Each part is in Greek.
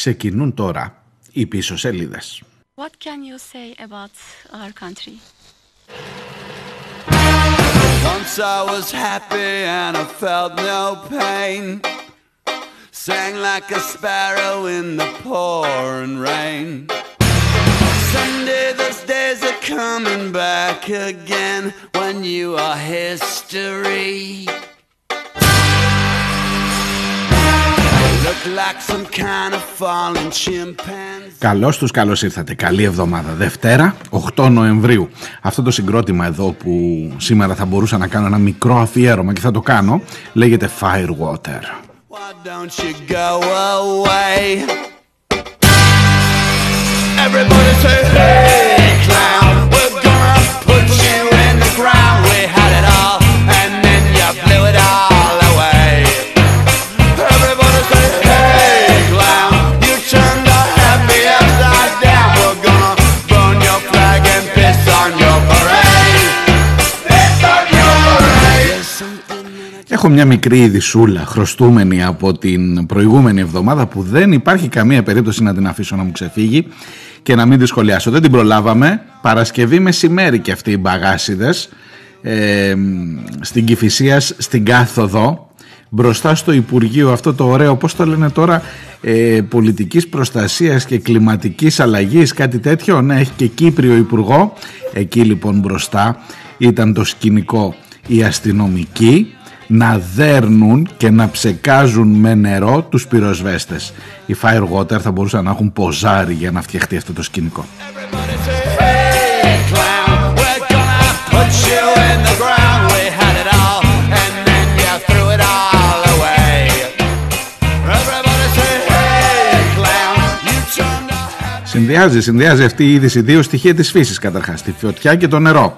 Ξεκινούν τώρα οι πίσω σελίδες. What can you say about our country? Once I was happy and I felt no pain. Sang like a sparrow in the pouring rain. Someday those days are coming back again when you are history. Look like some kind of fallen chimpanzee. Καλώς τους, καλώς ήρθατε. Καλή εβδομάδα. Δευτέρα, 8 Νοεμβρίου. Αυτό το συγκρότημα εδώ που σήμερα θα μπορούσα να κάνω ένα μικρό αφιέρωμα και θα το κάνω, λέγεται Firewater. Why don't you go away? Everybody say, hey, Έχω μια μικρή ειδισούλα χρωστούμενη από την προηγούμενη εβδομάδα που δεν υπάρχει καμία περίπτωση να την αφήσω να μου ξεφύγει και να μην τη σχολιάσω. Δεν την προλάβαμε. Παρασκευή μεσημέρι και αυτοί οι μπαγάσιδες ε, στην Κηφισίας, στην Κάθοδο μπροστά στο Υπουργείο αυτό το ωραίο, πώς το λένε τώρα, ε, πολιτικής προστασίας και κλιματικής αλλαγής, κάτι τέτοιο, ναι, έχει και Κύπριο Υπουργό, εκεί λοιπόν μπροστά ήταν το σκηνικό οι αστυνομικοί να δέρνουν και να ψεκάζουν με νερό τους πυροσβέστες. Οι Firewater θα μπορούσαν να έχουν ποζάρι για να φτιαχτεί αυτό το σκηνικό. Everybody say, hey, clown, we're gonna put you in the ground. We had it all, and then you threw it all away. Everybody say, hey, clown, you turned the Συνδυάζει, συνδυάζει αυτή η είδηση δύο στοιχεία της φύσης καταρχάς, τη φωτιά και το νερό.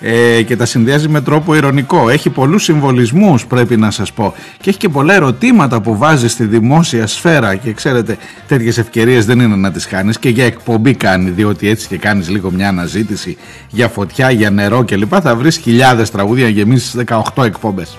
Ε, και τα συνδυάζει με τρόπο ηρωνικό. Έχει πολλούς συμβολισμούς πρέπει να σας πω και έχει και πολλά ερωτήματα που βάζει στη δημόσια σφαίρα και ξέρετε τέτοιες ευκαιρίες δεν είναι να τις κάνεις και για εκπομπή κάνει διότι έτσι και κάνεις λίγο μια αναζήτηση για φωτιά, για νερό κλπ θα βρεις χιλιάδες τραγούδια να γεμίσεις 18 εκπομπές.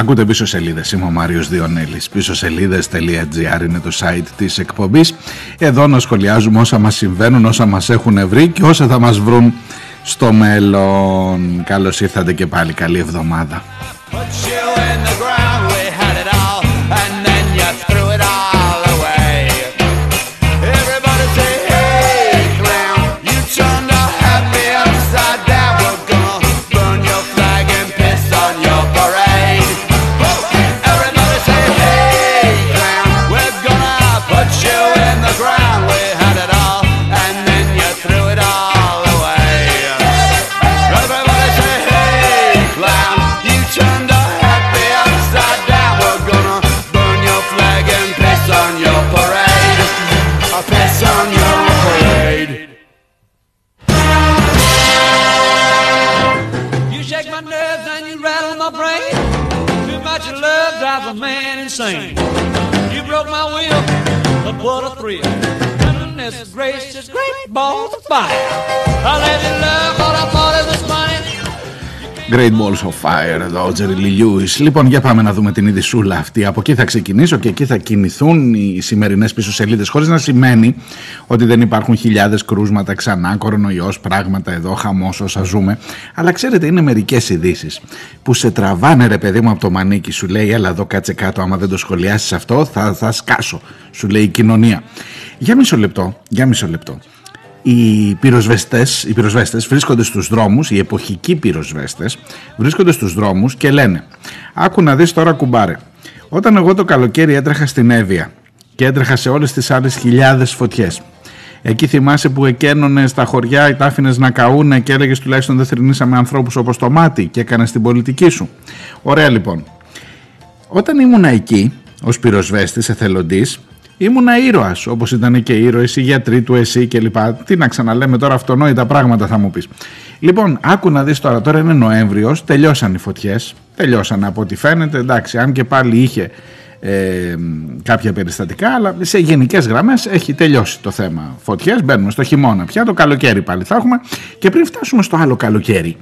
Ακούτε πίσω σελίδες. Είμαι ο Μάριος Διονέλης. Πίσω σελίδε.gr είναι το site της εκπομπής. Εδώ να σχολιάζουμε όσα μας συμβαίνουν, όσα μας έχουν βρει και όσα θα μας βρουν στο μέλλον. Καλώς ήρθατε και πάλι. Καλή εβδομάδα. Insane. You broke my will, but what a thrill. Goodness gracious, great balls of fire. I let you love what I thought it was funny. Great Balls of Fire εδώ, ο Jerry Lee Lewis. Λοιπόν, για πάμε να δούμε την ειδισούλα αυτή. Από εκεί θα ξεκινήσω και εκεί θα κινηθούν οι σημερινές πίσω σελίδες. Χωρίς να σημαίνει ότι δεν υπάρχουν χιλιάδες κρούσματα ξανά, κορονοϊός, πράγματα εδώ, χαμός όσα ζούμε. Αλλά ξέρετε, είναι μερικές ειδήσεις που σε τραβάνε, ρε παιδί μου, από το μανίκι. Σου λέει, Έλα εδώ, κάτσε κάτω. Άμα δεν το σχολιάσεις αυτό, θα, θα σκάσω. Σου λέει η κοινωνία. Για μισό λεπτό, για μισό λεπτό οι πυροσβεστές, οι πυροσβέστες βρίσκονται στους δρόμους, οι εποχικοί πυροσβέστες βρίσκονται στους δρόμους και λένε άκου να δεις τώρα κουμπάρε όταν εγώ το καλοκαίρι έτρεχα στην Εύβοια και έτρεχα σε όλες τις άλλες χιλιάδες φωτιές Εκεί θυμάσαι που εκένωνε στα χωριά, τα άφηνες να καούνε και έλεγες τουλάχιστον δεν θρυνήσαμε ανθρώπους όπως το μάτι και έκανες την πολιτική σου. Ωραία λοιπόν. Όταν ήμουν εκεί, ως πυροσβέστης, εθελοντής, ήμουνα ήρωας, όπως ήταν και ήρωες οι γιατροί του, εσύ κλπ. Τι να ξαναλέμε τώρα, αυτονόητα πράγματα θα μου πεις. Λοιπόν, άκου να δεις τώρα, τώρα είναι Νοέμβριος, τελειώσαν οι φωτιές. Τελειώσαν από ό,τι φαίνεται, εντάξει, αν και πάλι είχε ε, κάποια περιστατικά, αλλά σε γενικές γραμμές έχει τελειώσει το θέμα. Φωτιές μπαίνουμε στο χειμώνα πια, το καλοκαίρι πάλι θα έχουμε και πριν φτάσουμε στο άλλο καλοκαίρι.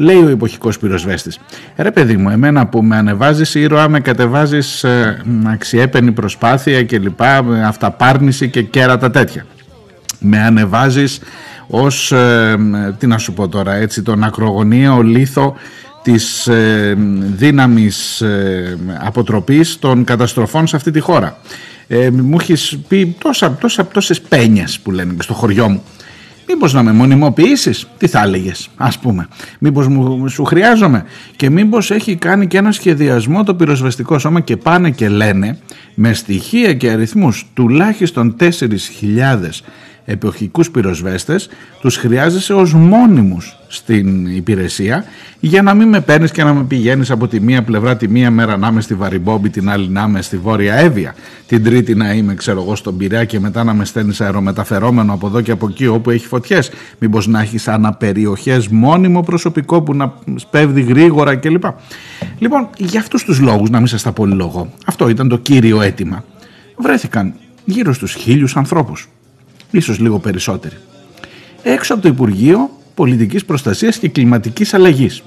Λέει ο εποχικός πυροσβέστης Ρε παιδί μου εμένα που με ανεβάζεις ήρωα Με κατεβάζεις ε, αξιέπαινη προσπάθεια και λοιπά με Αυταπάρνηση και κέρατα τέτοια Με ανεβάζεις ως ε, Τι να σου πω τώρα έτσι Τον ακρογωνίο λίθο της ε, δύναμης ε, αποτροπής των καταστροφών σε αυτή τη χώρα. Ε, μου έχεις πει τόσα, τόσα, τόσες πένιες που λένε και στο χωριό μου. Μήπως να με μονιμοποιήσεις, τι θα έλεγες, ας πούμε. Μήπως μου, σου χρειάζομαι; Και μήπως έχει κάνει και ένα σχεδιασμό το πυροσβεστικό σώμα και πάνε και λένε με στοιχεία και αριθμούς τουλάχιστον 4.000 εποχικούς πυροσβέστες τους χρειάζεσαι ως μόνιμους στην υπηρεσία για να μην με παίρνεις και να με πηγαίνεις από τη μία πλευρά τη μία μέρα να είμαι στη Βαριμπόμπη την άλλη να είμαι στη Βόρεια Εύβοια. Την τρίτη να είμαι ξέρω εγώ στον Πειραιά και μετά να με στέλνεις αερομεταφερόμενο από εδώ και από εκεί όπου έχει φωτιές. Μήπως να έχεις αναπεριοχές μόνιμο προσωπικό που να σπέβδει γρήγορα κλπ. Λοιπόν για αυτούς τους λόγους να μην σας τα πολυλογώ αυτό ήταν το κύριο αίτημα. Βρέθηκαν γύρω στους χίλιους ανθρώπους ίσως λίγο περισσότεροι. Έξω από το Υπουργείο Πολιτικής Προστασίας και Κλιματικής Αλλαγής.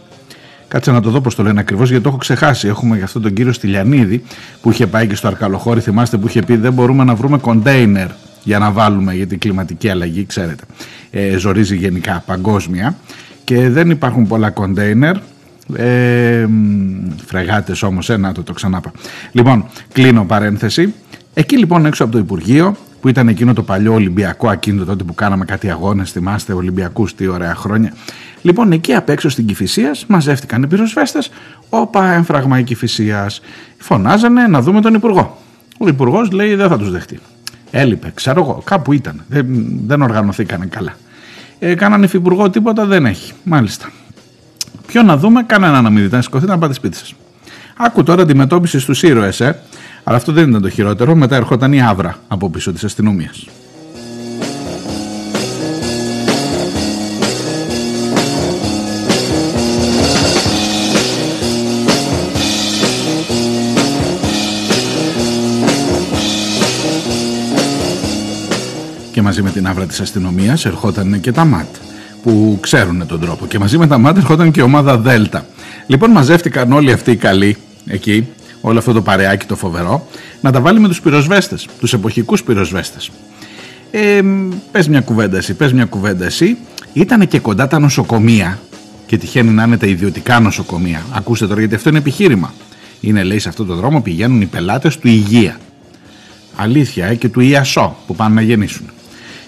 Κάτσε να το δω πώς το λένε ακριβώς, γιατί το έχω ξεχάσει. Έχουμε για αυτόν τον κύριο Στυλιανίδη που είχε πάει και στο Αρκαλοχώρι. Θυμάστε που είχε πει: Δεν μπορούμε να βρούμε κοντέινερ για να βάλουμε για την κλιματική αλλαγή, ξέρετε. Ε, ζορίζει γενικά παγκόσμια και δεν υπάρχουν πολλά κοντέινερ. Ε, φρεγάτες όμως, ένα το το ξανάπα. Λοιπόν, κλείνω παρένθεση. Εκεί λοιπόν έξω από το Υπουργείο που ήταν εκείνο το παλιό Ολυμπιακό ακίνητο τότε που κάναμε κάτι αγώνες, θυμάστε Ολυμπιακούς, τι ωραία χρόνια. Λοιπόν εκεί απ' έξω στην Κηφισίας μαζεύτηκαν οι πυροσβέστες, όπα έμφραγμα η Κηφισίας. Φωνάζανε να δούμε τον Υπουργό. Ο Υπουργός λέει δεν θα τους δεχτεί. Έλειπε, ξέρω εγώ, κάπου ήταν, δεν, δεν οργανωθήκανε καλά. Ε, κάνανε υφυπουργό, τίποτα δεν έχει, μάλιστα. Ποιο να δούμε, κανένα να μην δείτε, να σηκωθείτε να πάτε σπίτι σας. Άκου τώρα αντιμετώπιση στους ήρωες, ε. Αλλά αυτό δεν ήταν το χειρότερο. Μετά ερχόταν η άβρα από πίσω της αστυνομίας. Και μαζί με την άβρα της αστυνομίας ερχόταν και τα ΜΑΤ που ξέρουν τον τρόπο. Και μαζί με τα ΜΑΤ ερχόταν και η ομάδα Δέλτα. Λοιπόν μαζεύτηκαν όλοι αυτοί οι καλοί εκεί όλο αυτό το παρεάκι το φοβερό, να τα βάλει με τους πυροσβέστες, τους εποχικούς πυροσβέστες. Ε, πες μια κουβέντα εσύ, πες μια κουβέντα εσύ. Ήτανε και κοντά τα νοσοκομεία και τυχαίνει να είναι τα ιδιωτικά νοσοκομεία. Ακούστε τώρα γιατί αυτό είναι επιχείρημα. Είναι λέει σε αυτό το δρόμο πηγαίνουν οι πελάτες του υγεία. Αλήθεια ε, και του ΙΑΣΟ που πάνε να γεννήσουν.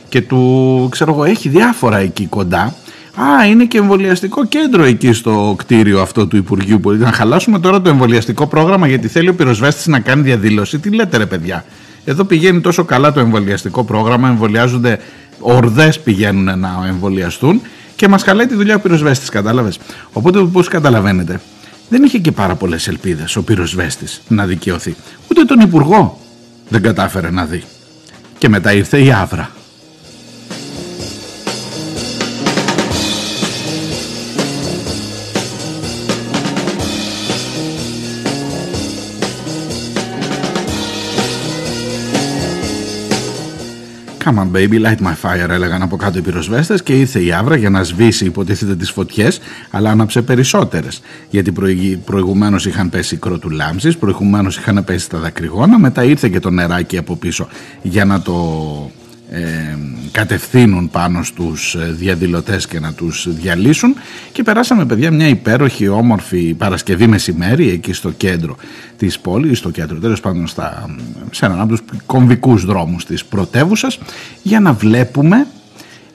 Και του, ξέρω εγώ, έχει διάφορα εκεί κοντά Α, είναι και εμβολιαστικό κέντρο εκεί στο κτίριο αυτό του Υπουργείου Πολιτικών. Να χαλάσουμε τώρα το εμβολιαστικό πρόγραμμα γιατί θέλει ο πυροσβέστης να κάνει διαδήλωση. Τι λέτε, ρε παιδιά; Εδώ πηγαίνει τόσο καλά το εμβολιαστικό πρόγραμμα, εμβολιάζονται, ορδές πηγαίνουν να εμβολιαστούν και μας χαλάει τη δουλειά ο πυροσβέστης, κατάλαβες; Οπότε, πώ καταλαβαίνετε, δεν είχε και πάρα πολλές ελπίδες ο πυροσβέστης να δικαιωθεί. Ούτε τον Υπουργό δεν κατάφερε να δει. Και μετά ήρθε η Άβρα. Come on baby, light my fire έλεγαν από κάτω οι πυροσβέστες και ήρθε η άβρα για να σβήσει υποτίθεται τις φωτιές αλλά άναψε περισσότερες. Γιατί προηγουμένως είχαν πέσει κροτουλάμψεις, προηγουμένως είχαν πέσει τα δακρυγόνα μετά ήρθε και το νεράκι από πίσω για να το ε, κατευθύνουν πάνω στους ε, διαδηλωτές και να τους διαλύσουν. Και περάσαμε παιδιά μια υπέροχη όμορφη Παρασκευή μεσημέρι εκεί στο κέντρο της πόλης, στο κέντρο τέλος πάντων στα, σε έναν από τους κομβικούς δρόμους της πρωτεύουσας για να βλέπουμε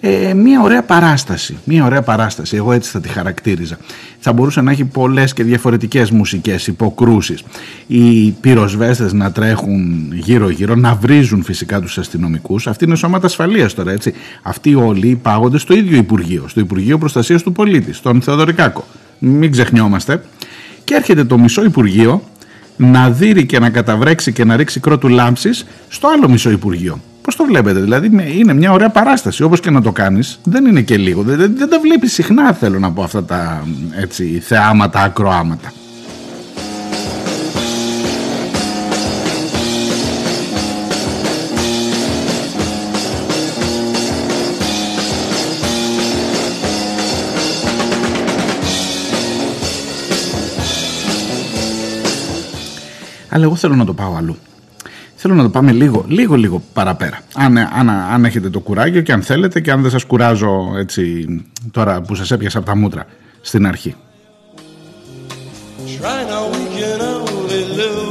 ε, μια ωραία παράσταση. Μια ωραία παράσταση. Εγώ έτσι θα τη χαρακτήριζα. Θα μπορούσε να έχει πολλές και διαφορετικές μουσικές υποκρούσεις. Οι πυροσβέστες να τρέχουν γύρω-γύρω, να βρίζουν φυσικά τους αστυνομικούς. Αυτή είναι σώματα ασφαλείας τώρα, έτσι. Αυτοί όλοι πάγονται στο ίδιο Υπουργείο, στο Υπουργείο Προστασίας του Πολίτη, στον Θεοδωρικάκο. Μην ξεχνιόμαστε. Και έρχεται το μισό Υπουργείο να δείρει και να καταβρέξει και να ρίξει κρότου λάμψης στο άλλο μισό Υπουργείο. Το βλέπετε, Δηλαδή είναι, είναι μια ωραία παράσταση. Όπως και να το κάνεις, δεν είναι και λίγο. Δεν, τα βλέπεις συχνά, θέλω να πω, αυτά τα έτσι, θεάματα, ακροάματα. Αλλά εγώ θέλω να το πάω αλλού. Θέλω να το πάμε λίγο, λίγο, λίγο παραπέρα. Αν, αν, αν έχετε το κουράγιο και αν θέλετε και αν δεν σας κουράζω έτσι τώρα που σας έπιασα από τα μούτρα στην αρχή. Try now we can only lose,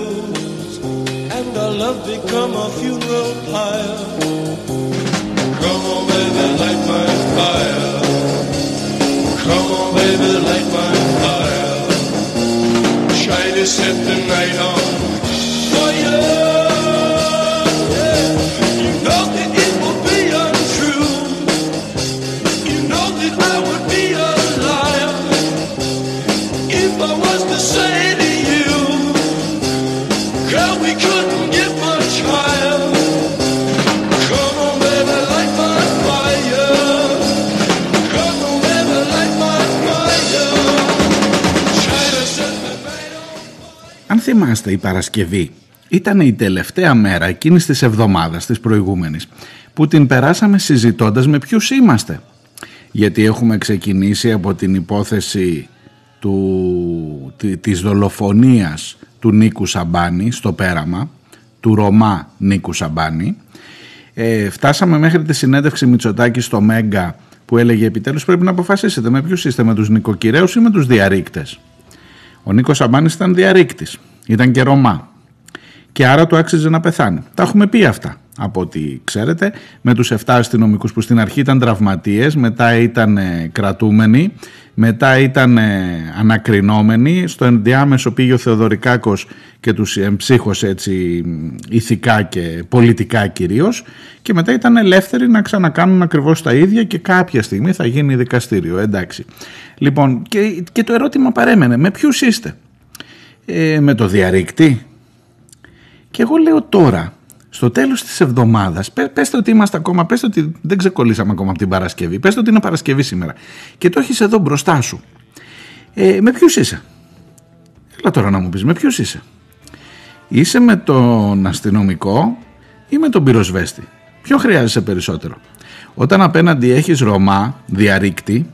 θυμάστε η Παρασκευή ήταν η τελευταία μέρα εκείνης της εβδομάδας της προηγούμενης που την περάσαμε συζητώντας με ποιους είμαστε. Γιατί έχουμε ξεκινήσει από την υπόθεση του, τη- της δολοφονίας του Νίκου Σαμπάνη στο Πέραμα, του Ρωμά Νίκου Σαμπάνη. Ε, φτάσαμε μέχρι τη συνέντευξη Μητσοτάκη στο Mega που έλεγε επιτέλους πρέπει να αποφασίσετε με ποιους είστε, με τους νοικοκυρέους ή με τους διαρρήκτες. Ο Νίκος Σαμπάνης ήταν διαρρήκτης, ήταν και Ρωμά. Και άρα του άξιζε να πεθάνει. Τα έχουμε πει αυτά από ό,τι ξέρετε. Με τους 7 αστυνομικούς που στην αρχή ήταν τραυματίες, μετά ήταν ε, κρατούμενοι, μετά ήταν ε, ανακρινόμενοι, στο ενδιάμεσο πήγε ο Θεοδωρικάκος και τους εμψύχωσε έτσι μ, ηθικά και πολιτικά κυρίως. Και μετά ήταν ελεύθεροι να ξανακάνουν ακριβώς τα ίδια και κάποια στιγμή θα γίνει δικαστήριο, εντάξει. Λοιπόν, και, και το ερώτημα παρέμενε, με ποιους είστε, ε, με το διαρρήκτη, και εγώ λέω τώρα, στο τέλος της εβδομάδας, πέ, πέστε ότι είμαστε ακόμα, πέστε ότι δεν ξεκολλήσαμε ακόμα από την Παρασκευή, πέστε ότι είναι Παρασκευή σήμερα και το έχεις εδώ μπροστά σου. Ε, με ποιους είσαι; Έλα τώρα να μου πεις, με ποιους είσαι; Είσαι με τον αστυνομικό ή με τον πυροσβέστη; Ποιο χρειάζεσαι περισσότερο; Όταν απέναντι έχεις Ρωμά, διαρρήκτη,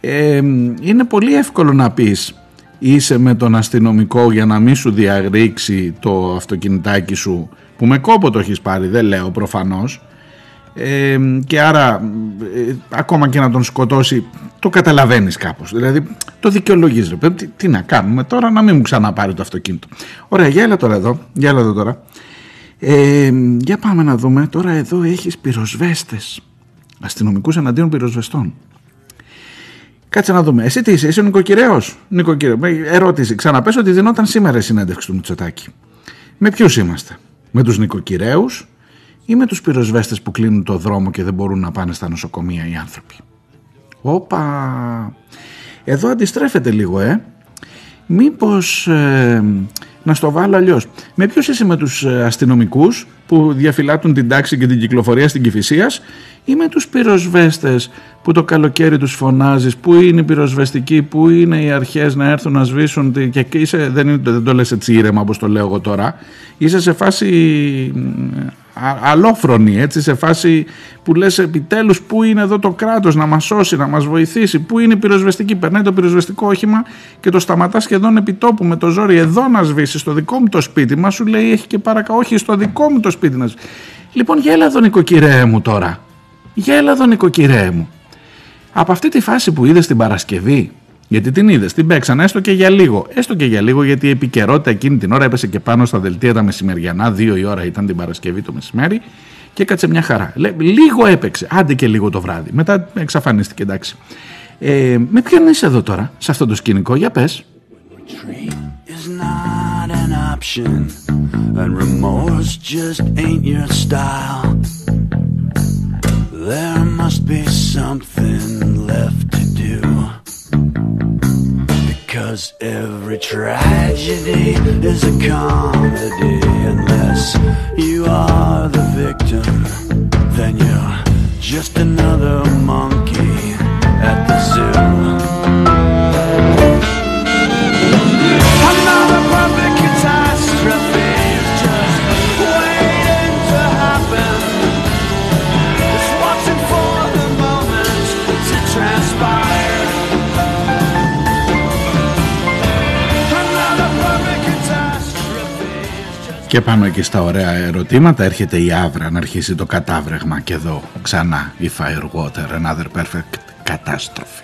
ε, είναι πολύ εύκολο να πεις είσαι με τον αστυνομικό για να μην σου διαρρήξει το αυτοκινητάκι σου που με κόπο το έχεις πάρει δεν λέω προφανώς. Ε, και άρα ε, ακόμα και να τον σκοτώσει το καταλαβαίνεις κάπως. Δηλαδή το δικαιολογείς ρε παιδί, τι, τι να κάνουμε τώρα να μην μου ξαναπάρει το αυτοκίνητο ωραία για έλα τώρα εδώ για έλα εδώ τώρα. Ε, για πάμε να δούμε. Τώρα εδώ έχεις πυροσβέστες. Αστυνομικούς εναντίον πυροσβεστών Κάτσε να δούμε. Εσύ τι είσαι, είσαι ο νοικοκυρέος; Νοικοκυρέο. Ερώτηση. Ξαναπες ότι δινόταν σήμερα η συνέντευξη του Μητσοτάκη. Με ποιους είμαστε, Με τους νοικοκυρέους ή με τους πυροσβέστες που κλείνουν το δρόμο και δεν μπορούν να πάνε στα νοσοκομεία οι άνθρωποι; Όπα. Εδώ αντιστρέφεται λίγο, ε. Μήπως ε, να στο βάλω αλλιώς. Με ποιους είσαι με τους ε, αστυνομικούς που διαφυλάττουν την τάξη και την κυκλοφορία στην Κηφισίας ή με τους πυροσβέστες που το καλοκαίρι τους φωνάζεις. Πού είναι οι πυροσβεστικοί, πού είναι οι αρχές να έρθουν να σβήσουν τη- και είσαι, δεν, είναι, δεν το λες έτσι ήρεμα όπως το λέω εγώ τώρα. Είσαι σε φάση α- αλόφρονη έτσι σε φάση που λες επιτέλους πού είναι εδώ το κράτος να μας σώσει, να μας βοηθήσει. Πού είναι η πυροσβεστική, περνάει το πυροσβεστικό όχημα και το σταματάς σχεδόν επί τόπου με το ζόρι εδώ να σβήσεις στο δικό μου το σπίτι μας. Σου λέει έχει και παρακα όχι στο δικό μου το σπίτι να σβήσεις. λοιπόν γέλα εδώ νοικοκυρέ μου τώρα γέλα εδώ νοικοκυρέ μου από αυτή τη φάση που είδες την Παρασκευή, γιατί την είδες, την παίξαν έστω και για λίγο. Έστω και για λίγο, γιατί η επικαιρότητα εκείνη την ώρα έπεσε και πάνω στα δελτία τα μεσημεριανά. Δύο η ώρα ήταν την Παρασκευή το μεσημέρι και έκατσε μια χαρά. Λέ, λίγο έπαιξε, άντε και λίγο το βράδυ. Μετά εξαφανίστηκε, εντάξει. Ε, με ποιον είσαι εδώ τώρα, σε αυτό το σκηνικό, για πες. There must be something left to do. Because every tragedy is a comedy. Unless you are the victim, then you're just another monkey at the zoo. Και πάνω εκεί στα ωραία ερωτήματα έρχεται η Άβρα να αρχίσει το κατάβρεγμα και εδώ ξανά η Firewater, another perfect κατάστροφη.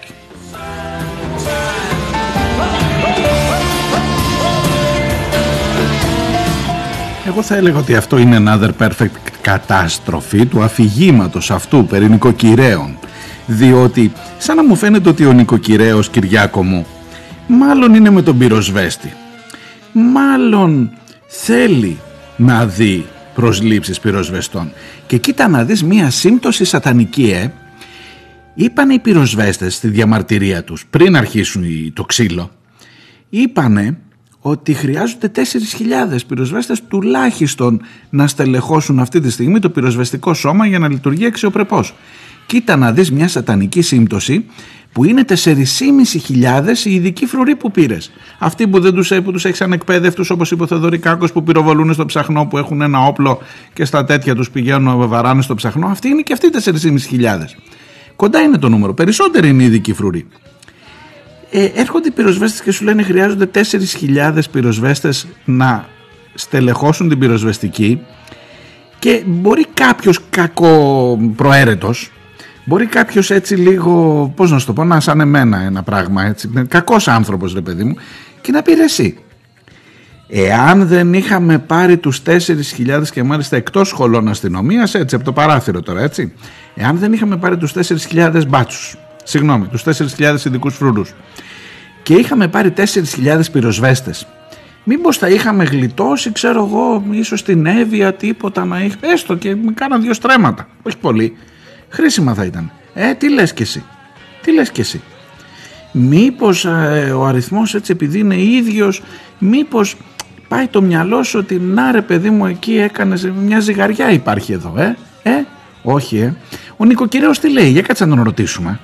Εγώ θα έλεγα ότι αυτό είναι another perfect κατάστροφη του αφηγήματος αυτού περί νοικοκυρέων. Διότι σαν να μου φαίνεται ότι ο νοικοκυρέος Κυριάκο μου μάλλον είναι με τον πυροσβέστη. Μάλλον θέλει να δει προσλήψεις πυροσβεστών. Και κοίτα να δεις μία σύμπτωση σατανική ε. Είπανε οι πυροσβέστες στη διαμαρτυρία τους πριν αρχίσουν το ξύλο. Είπανε ότι χρειάζονται 4.000 πυροσβέστες τουλάχιστον να στελεχώσουν αυτή τη στιγμή το πυροσβεστικό σώμα για να λειτουργεί αξιοπρεπώς. Κοίτα να δεις μια σατανική σύμπτωση που είναι 4.500 οι ειδικοί φρουροί που πήρες. Αυτοί που δεν τους, που τους έχεις ανεκπαίδευτους όπως είπε ο Θεοδωρικάκος που πυροβολούν στο ψαχνό που έχουν ένα όπλο και στα τέτοια τους πηγαίνουν βαράνε στο ψαχνό. Αυτοί είναι και αυτοί 4.500. Κοντά είναι το νούμερο. Περισσότεροι είναι οι ειδικοί φρουροί ε, έρχονται οι πυροσβέστες και σου λένε χρειάζονται 4.000 πυροσβέστες να στελεχώσουν την πυροσβεστική και μπορεί κάποιος κακοπροαίρετος Μπορεί κάποιος έτσι λίγο, πώς να σου το πω, να σαν εμένα ένα πράγμα έτσι, κακός άνθρωπος ρε παιδί μου, και να πεις εσύ. Εάν δεν είχαμε πάρει τους 4.000 και μάλιστα εκτός σχολών αστυνομίας, έτσι από το παράθυρο τώρα έτσι, εάν δεν είχαμε πάρει τους 4.000 μπάτσους, συγγνώμη, τους 4.000 ειδικούς φρούρους και είχαμε πάρει 4.000 πυροσβέστες. Μήπως θα είχαμε γλιτώσει, ξέρω εγώ, ίσως την Εύβοια, τίποτα να είχε, έστω και με κάναν δύο στρέμματα, όχι πολύ. Χρήσιμα θα ήταν. Ε, τι λες και εσύ, τι λες και εσύ. Μήπως ε, ο αριθμός έτσι επειδή είναι ίδιος, μήπως πάει το μυαλό σου ότι να ρε παιδί μου εκεί έκανες μια ζυγαριά υπάρχει εδώ, ε, ε, όχι ε. Ο νοικοκυρέος τι λέει, για κάτσε να τον ρωτήσουμε.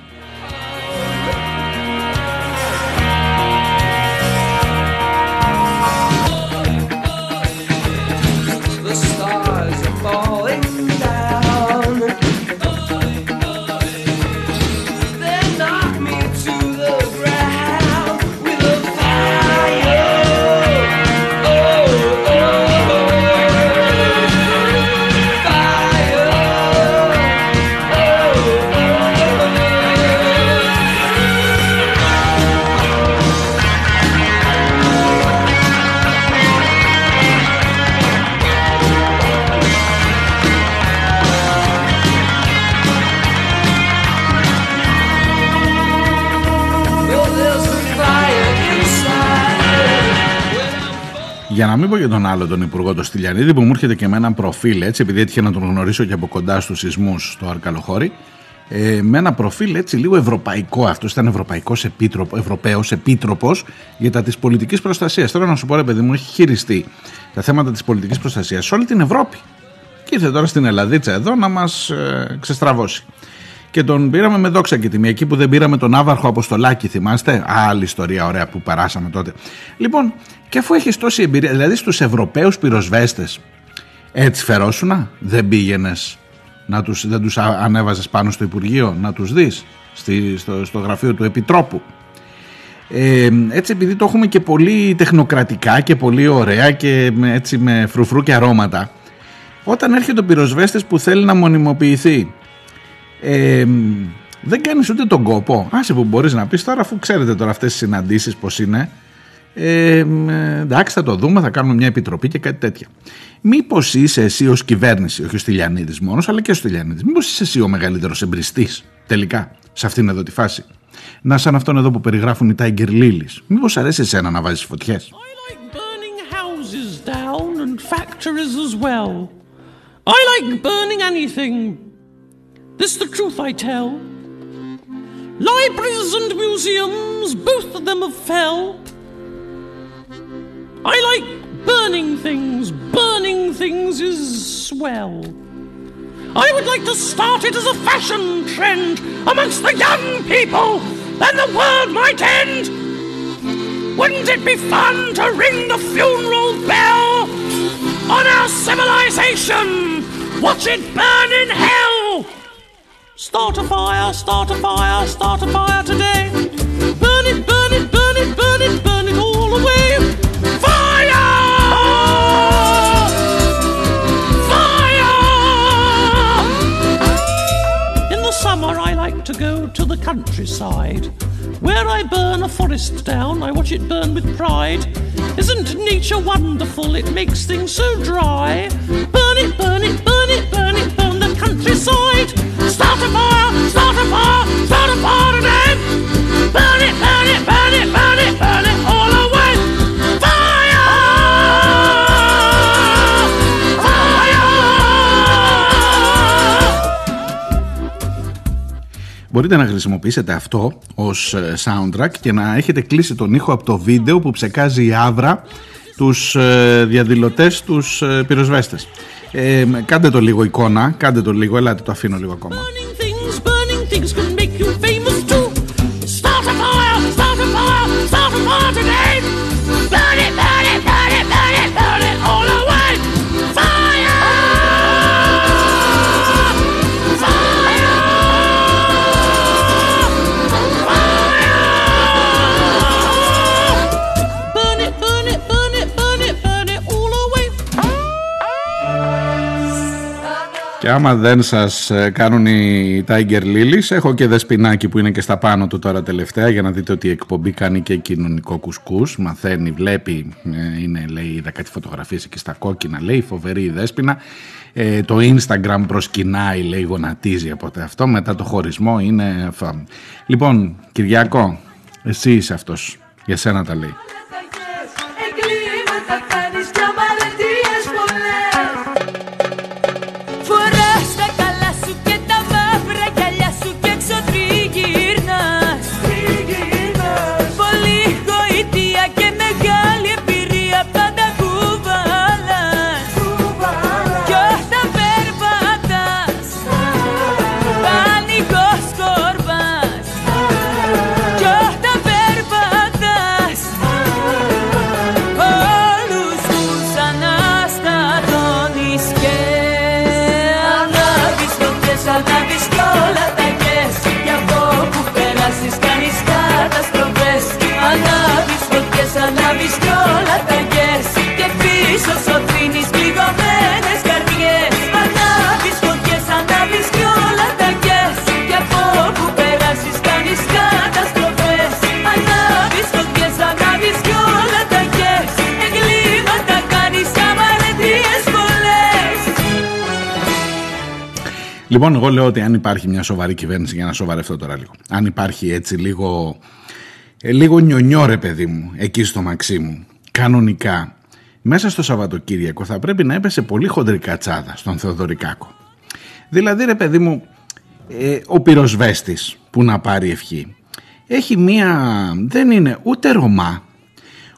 Να μην πω για τον άλλο τον Υπουργό τον Στυλιανίδη που μου έρχεται και με ένα προφίλ έτσι επειδή έτυχε να τον γνωρίσω και από κοντά στους σεισμούς στο Αρκαλοχώρι ε, με ένα προφίλ έτσι λίγο ευρωπαϊκό αυτός ήταν ευρωπαϊκός επίτροπο, ευρωπαίος επίτροπος για τα της πολιτικής προστασίας. Θέλω να σου πω ρε παιδί μου έχει χειριστεί τα θέματα της πολιτικής προστασίας σε όλη την Ευρώπη. Και ήρθε τώρα στην Ελλαδίτσα εδώ να μας ε, ξεστραβώσει και τον πήραμε με δόξα και τιμή. Εκεί που δεν πήραμε τον Άβαρχο Αποστολάκη, θυμάστε; Άλλη ιστορία ωραία που περάσαμε τότε. Λοιπόν, και αφού έχεις τόση εμπειρία, δηλαδή στους Ευρωπαίους πυροσβέστες, έτσι φερόσουνα, δεν πήγαινες να τους, δεν τους α- ανέβαζες πάνω στο Υπουργείο να τους δεις στη, στο, στο γραφείο του Επιτρόπου; Ε, έτσι επειδή το έχουμε και πολύ τεχνοκρατικά και πολύ ωραία και με, έτσι με φρουφρού και αρώματα όταν έρχεται ο πυροσβέστης που θέλει να μονιμοποιηθεί ε, δεν κάνεις ούτε τον κόπο. Άσε που μπορείς να πεις τώρα αφού ξέρετε τώρα αυτές τις συναντήσεις πως είναι. Ε, ε, εντάξει θα το δούμε θα κάνουμε μια επιτροπή και κάτι τέτοια. Μήπως είσαι εσύ ως κυβέρνηση όχι ο Στυλιανίδης μόνος αλλά και ο Στυλιανίδης. Μήπως είσαι εσύ ο μεγαλύτερος εμπριστής τελικά σε αυτήν εδώ τη φάση. Να σαν αυτόν εδώ που περιγράφουν οι Tiger Lilies. Μήπως αρέσει εσένα να βάζεις φωτιές; I like burning houses down and factories as well. I like burning anything. This the truth I tell. Libraries and museums, both of them have fell. I like burning things. Burning things is swell. I would like to start it as a fashion trend amongst the young people, then the world might end. Wouldn't it be fun to ring the funeral bell on our civilization? Watch it burn in hell! Start a fire, start a fire, start a fire today. Burn it, burn it, burn it, burn it, burn it all away. Fire! Fire! In the summer, I like to go to the countryside. Where I burn a forest down, I watch it burn with pride. Isn't nature wonderful? It makes things so dry. Burn it, burn it, burn it, burn it, burn it. Μπορείτε να χρησιμοποιήσετε αυτό ως ε, soundtrack και να έχετε κλείσει τον ήχο από το βίντεο που ψεκάζει η Άβρα τους ε, διαδηλωτές, τους ε, πυροσβέστες. Ε, κάντε το λίγο εικόνα, κάντε το λίγο, ελάτε το αφήνω λίγο ακόμα. Και άμα δεν σας ε, κάνουν οι Tiger Lilies, έχω και δεσπινάκι που είναι και στα πάνω του τώρα τελευταία για να δείτε ότι η εκπομπή κάνει και κοινωνικό κουσκούς. Μαθαίνει, βλέπει, ε, είναι λέει είδα κάτι φωτογραφίες εκεί στα κόκκινα, λέει φοβερή η δέσποινα. Ε, το Instagram προσκυνάει, λέει γονατίζει από αυτό. Μετά το χωρισμό είναι... φα- Λοιπόν, Κυριάκο, εσύ είσαι αυτός. Για σένα τα λέει. Λοιπόν, εγώ λέω ότι αν υπάρχει μια σοβαρή κυβέρνηση, για να σοβαρευτώ τώρα λίγο, αν υπάρχει έτσι λίγο, ε, λίγο νιονιό ρε παιδί μου, εκεί στο Μαξίμου, κανονικά, μέσα στο Σαββατοκύριακο θα πρέπει να έπεσε πολύ χοντρικά τσάδα στον Θεοδωρικάκο. Δηλαδή ρε παιδί μου, ε, ο πυροσβέστης που να πάρει ευχή, έχει μία, δεν είναι ούτε Ρωμά,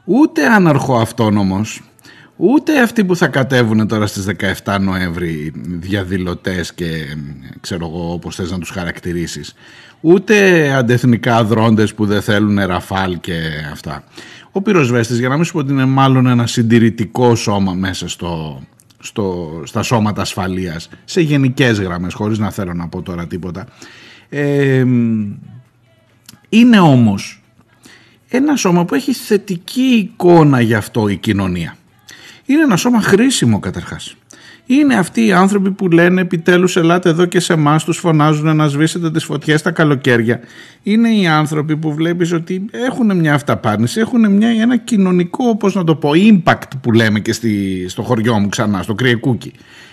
ούτε αναρχοαυτόνομος, ούτε αυτοί που θα κατέβουν τώρα στις 17 Νοέμβρη διαδηλωτές και ξέρω εγώ όπως θες να τους χαρακτηρίσεις, ούτε αντεθνικά δρόντες που δεν θέλουν ραφάλ και αυτά. Ο πυροσβέστης, για να μην σου πω ότι είναι μάλλον ένα συντηρητικό σώμα μέσα στο, στο, στα σώματα ασφαλείας, σε γενικές γραμμές, χωρίς να θέλω να πω τώρα τίποτα, ε, είναι όμως ένα σώμα που έχει θετική εικόνα γι' αυτό η κοινωνία. Είναι ένα σώμα χρήσιμο καταρχάς. Είναι αυτοί οι άνθρωποι που λένε επιτέλους ελάτε εδώ και σε εμάς τους φωνάζουν να σβήσετε τις φωτιές τα καλοκαίρια. Είναι οι άνθρωποι που βλέπεις ότι έχουν μια αυταπάρνηση, έχουν μια, ένα κοινωνικό, όπως να το πω, impact που λέμε και στη, στο χωριό μου ξανά, στο Κρυεκούκι,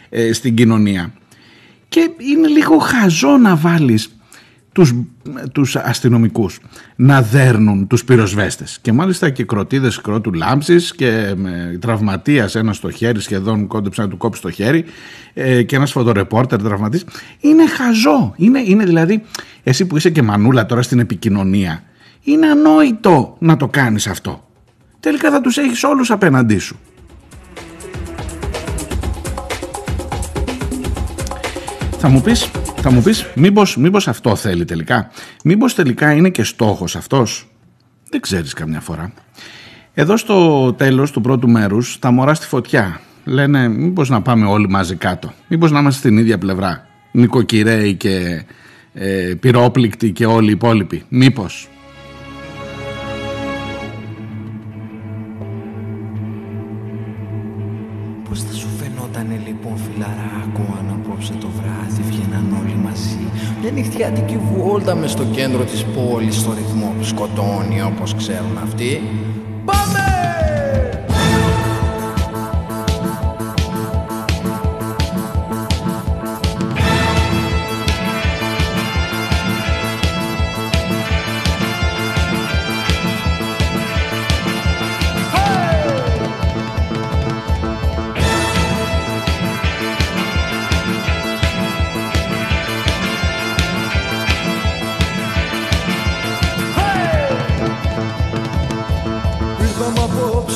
ε, στην κοινωνία. Και είναι λίγο χαζό να βάλεις τους, τους αστυνομικούς να δέρνουν τους πυροσβέστες. Και μάλιστα και κροτίδες κρότου λάμψης και με τραυματίας ένας στο χέρι σχεδόν κόντεψε να του κόψει το χέρι ε, και ένας φωτορεπόρτερ τραυματής. Είναι χαζό. Είναι, είναι δηλαδή εσύ που είσαι και μανούλα τώρα στην επικοινωνία είναι ανόητο να το κάνεις αυτό. Τελικά θα τους έχεις όλους απέναντί σου. Θα μου πεις, θα μου πεις μήπως, μήπως αυτό θέλει τελικά; Μήπως τελικά είναι και στόχος αυτός; Δεν ξέρεις καμιά φορά. Εδώ στο τέλος του πρώτου μέρους τα μωρά στη φωτιά. Λένε μήπως να πάμε όλοι μαζί κάτω; Μήπως να είμαστε στην ίδια πλευρά; Νοικοκυρέοι και ε, πυρόπληκτοι και όλοι οι υπόλοιποι; Μήπως; Νυχτιάτικη βόλτα μες στο κέντρο της πόλης στο ρυθμό που σκοτώνει όπως ξέρουν αυτοί. Πάμε!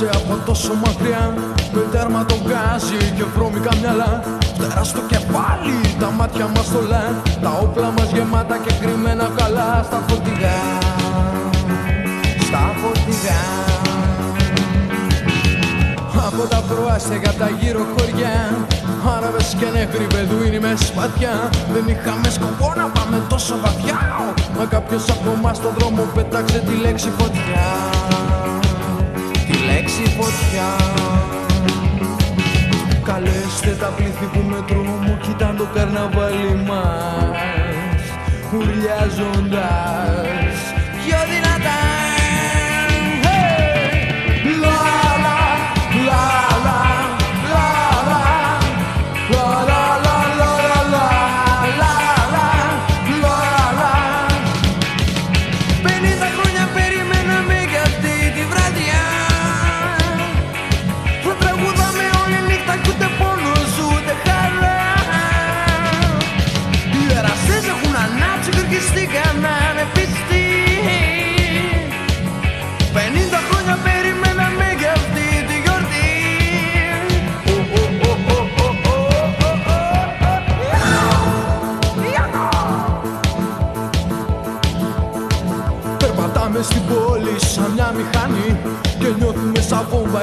Απόψε από τόσο μακριά Με τέρμα το γκάζι και βρώμικα μυαλά. Φτερά στο κεφάλι, τα μάτια μας θολά. Τα όπλα μας γεμάτα και κρυμμένα καλά Στα φορτηγά, στα φορτηγά Από τα προάστια για τα γύρω χωριά. Άραβες και νέχροι μπεδουίνοι με σπατιά Δεν είχαμε σκοπό να πάμε τόσο βαθιά. Μα κάποιος από εμάς στον δρόμο πέταξε τη λέξη φωτιά Τη λέξη φωτιά. Καλέστε τα πλήθη που με τρόμο κοιτάν το καρναβάλι μας Ουρλιάζοντας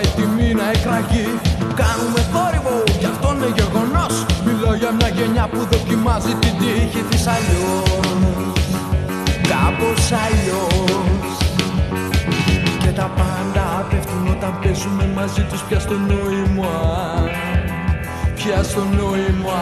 σαν βόμβα έτοιμη να εκραγεί. Κάνουμε θόρυβο κι αυτό είναι γεγονός. Μιλάω για μια γενιά που δοκιμάζει την τύχη της αλλιώς. Κάπως αλλιώς. Και τα πάντα πέφτουν όταν παίζουμε μαζί τους πια στο νόημα Πια στο νόημα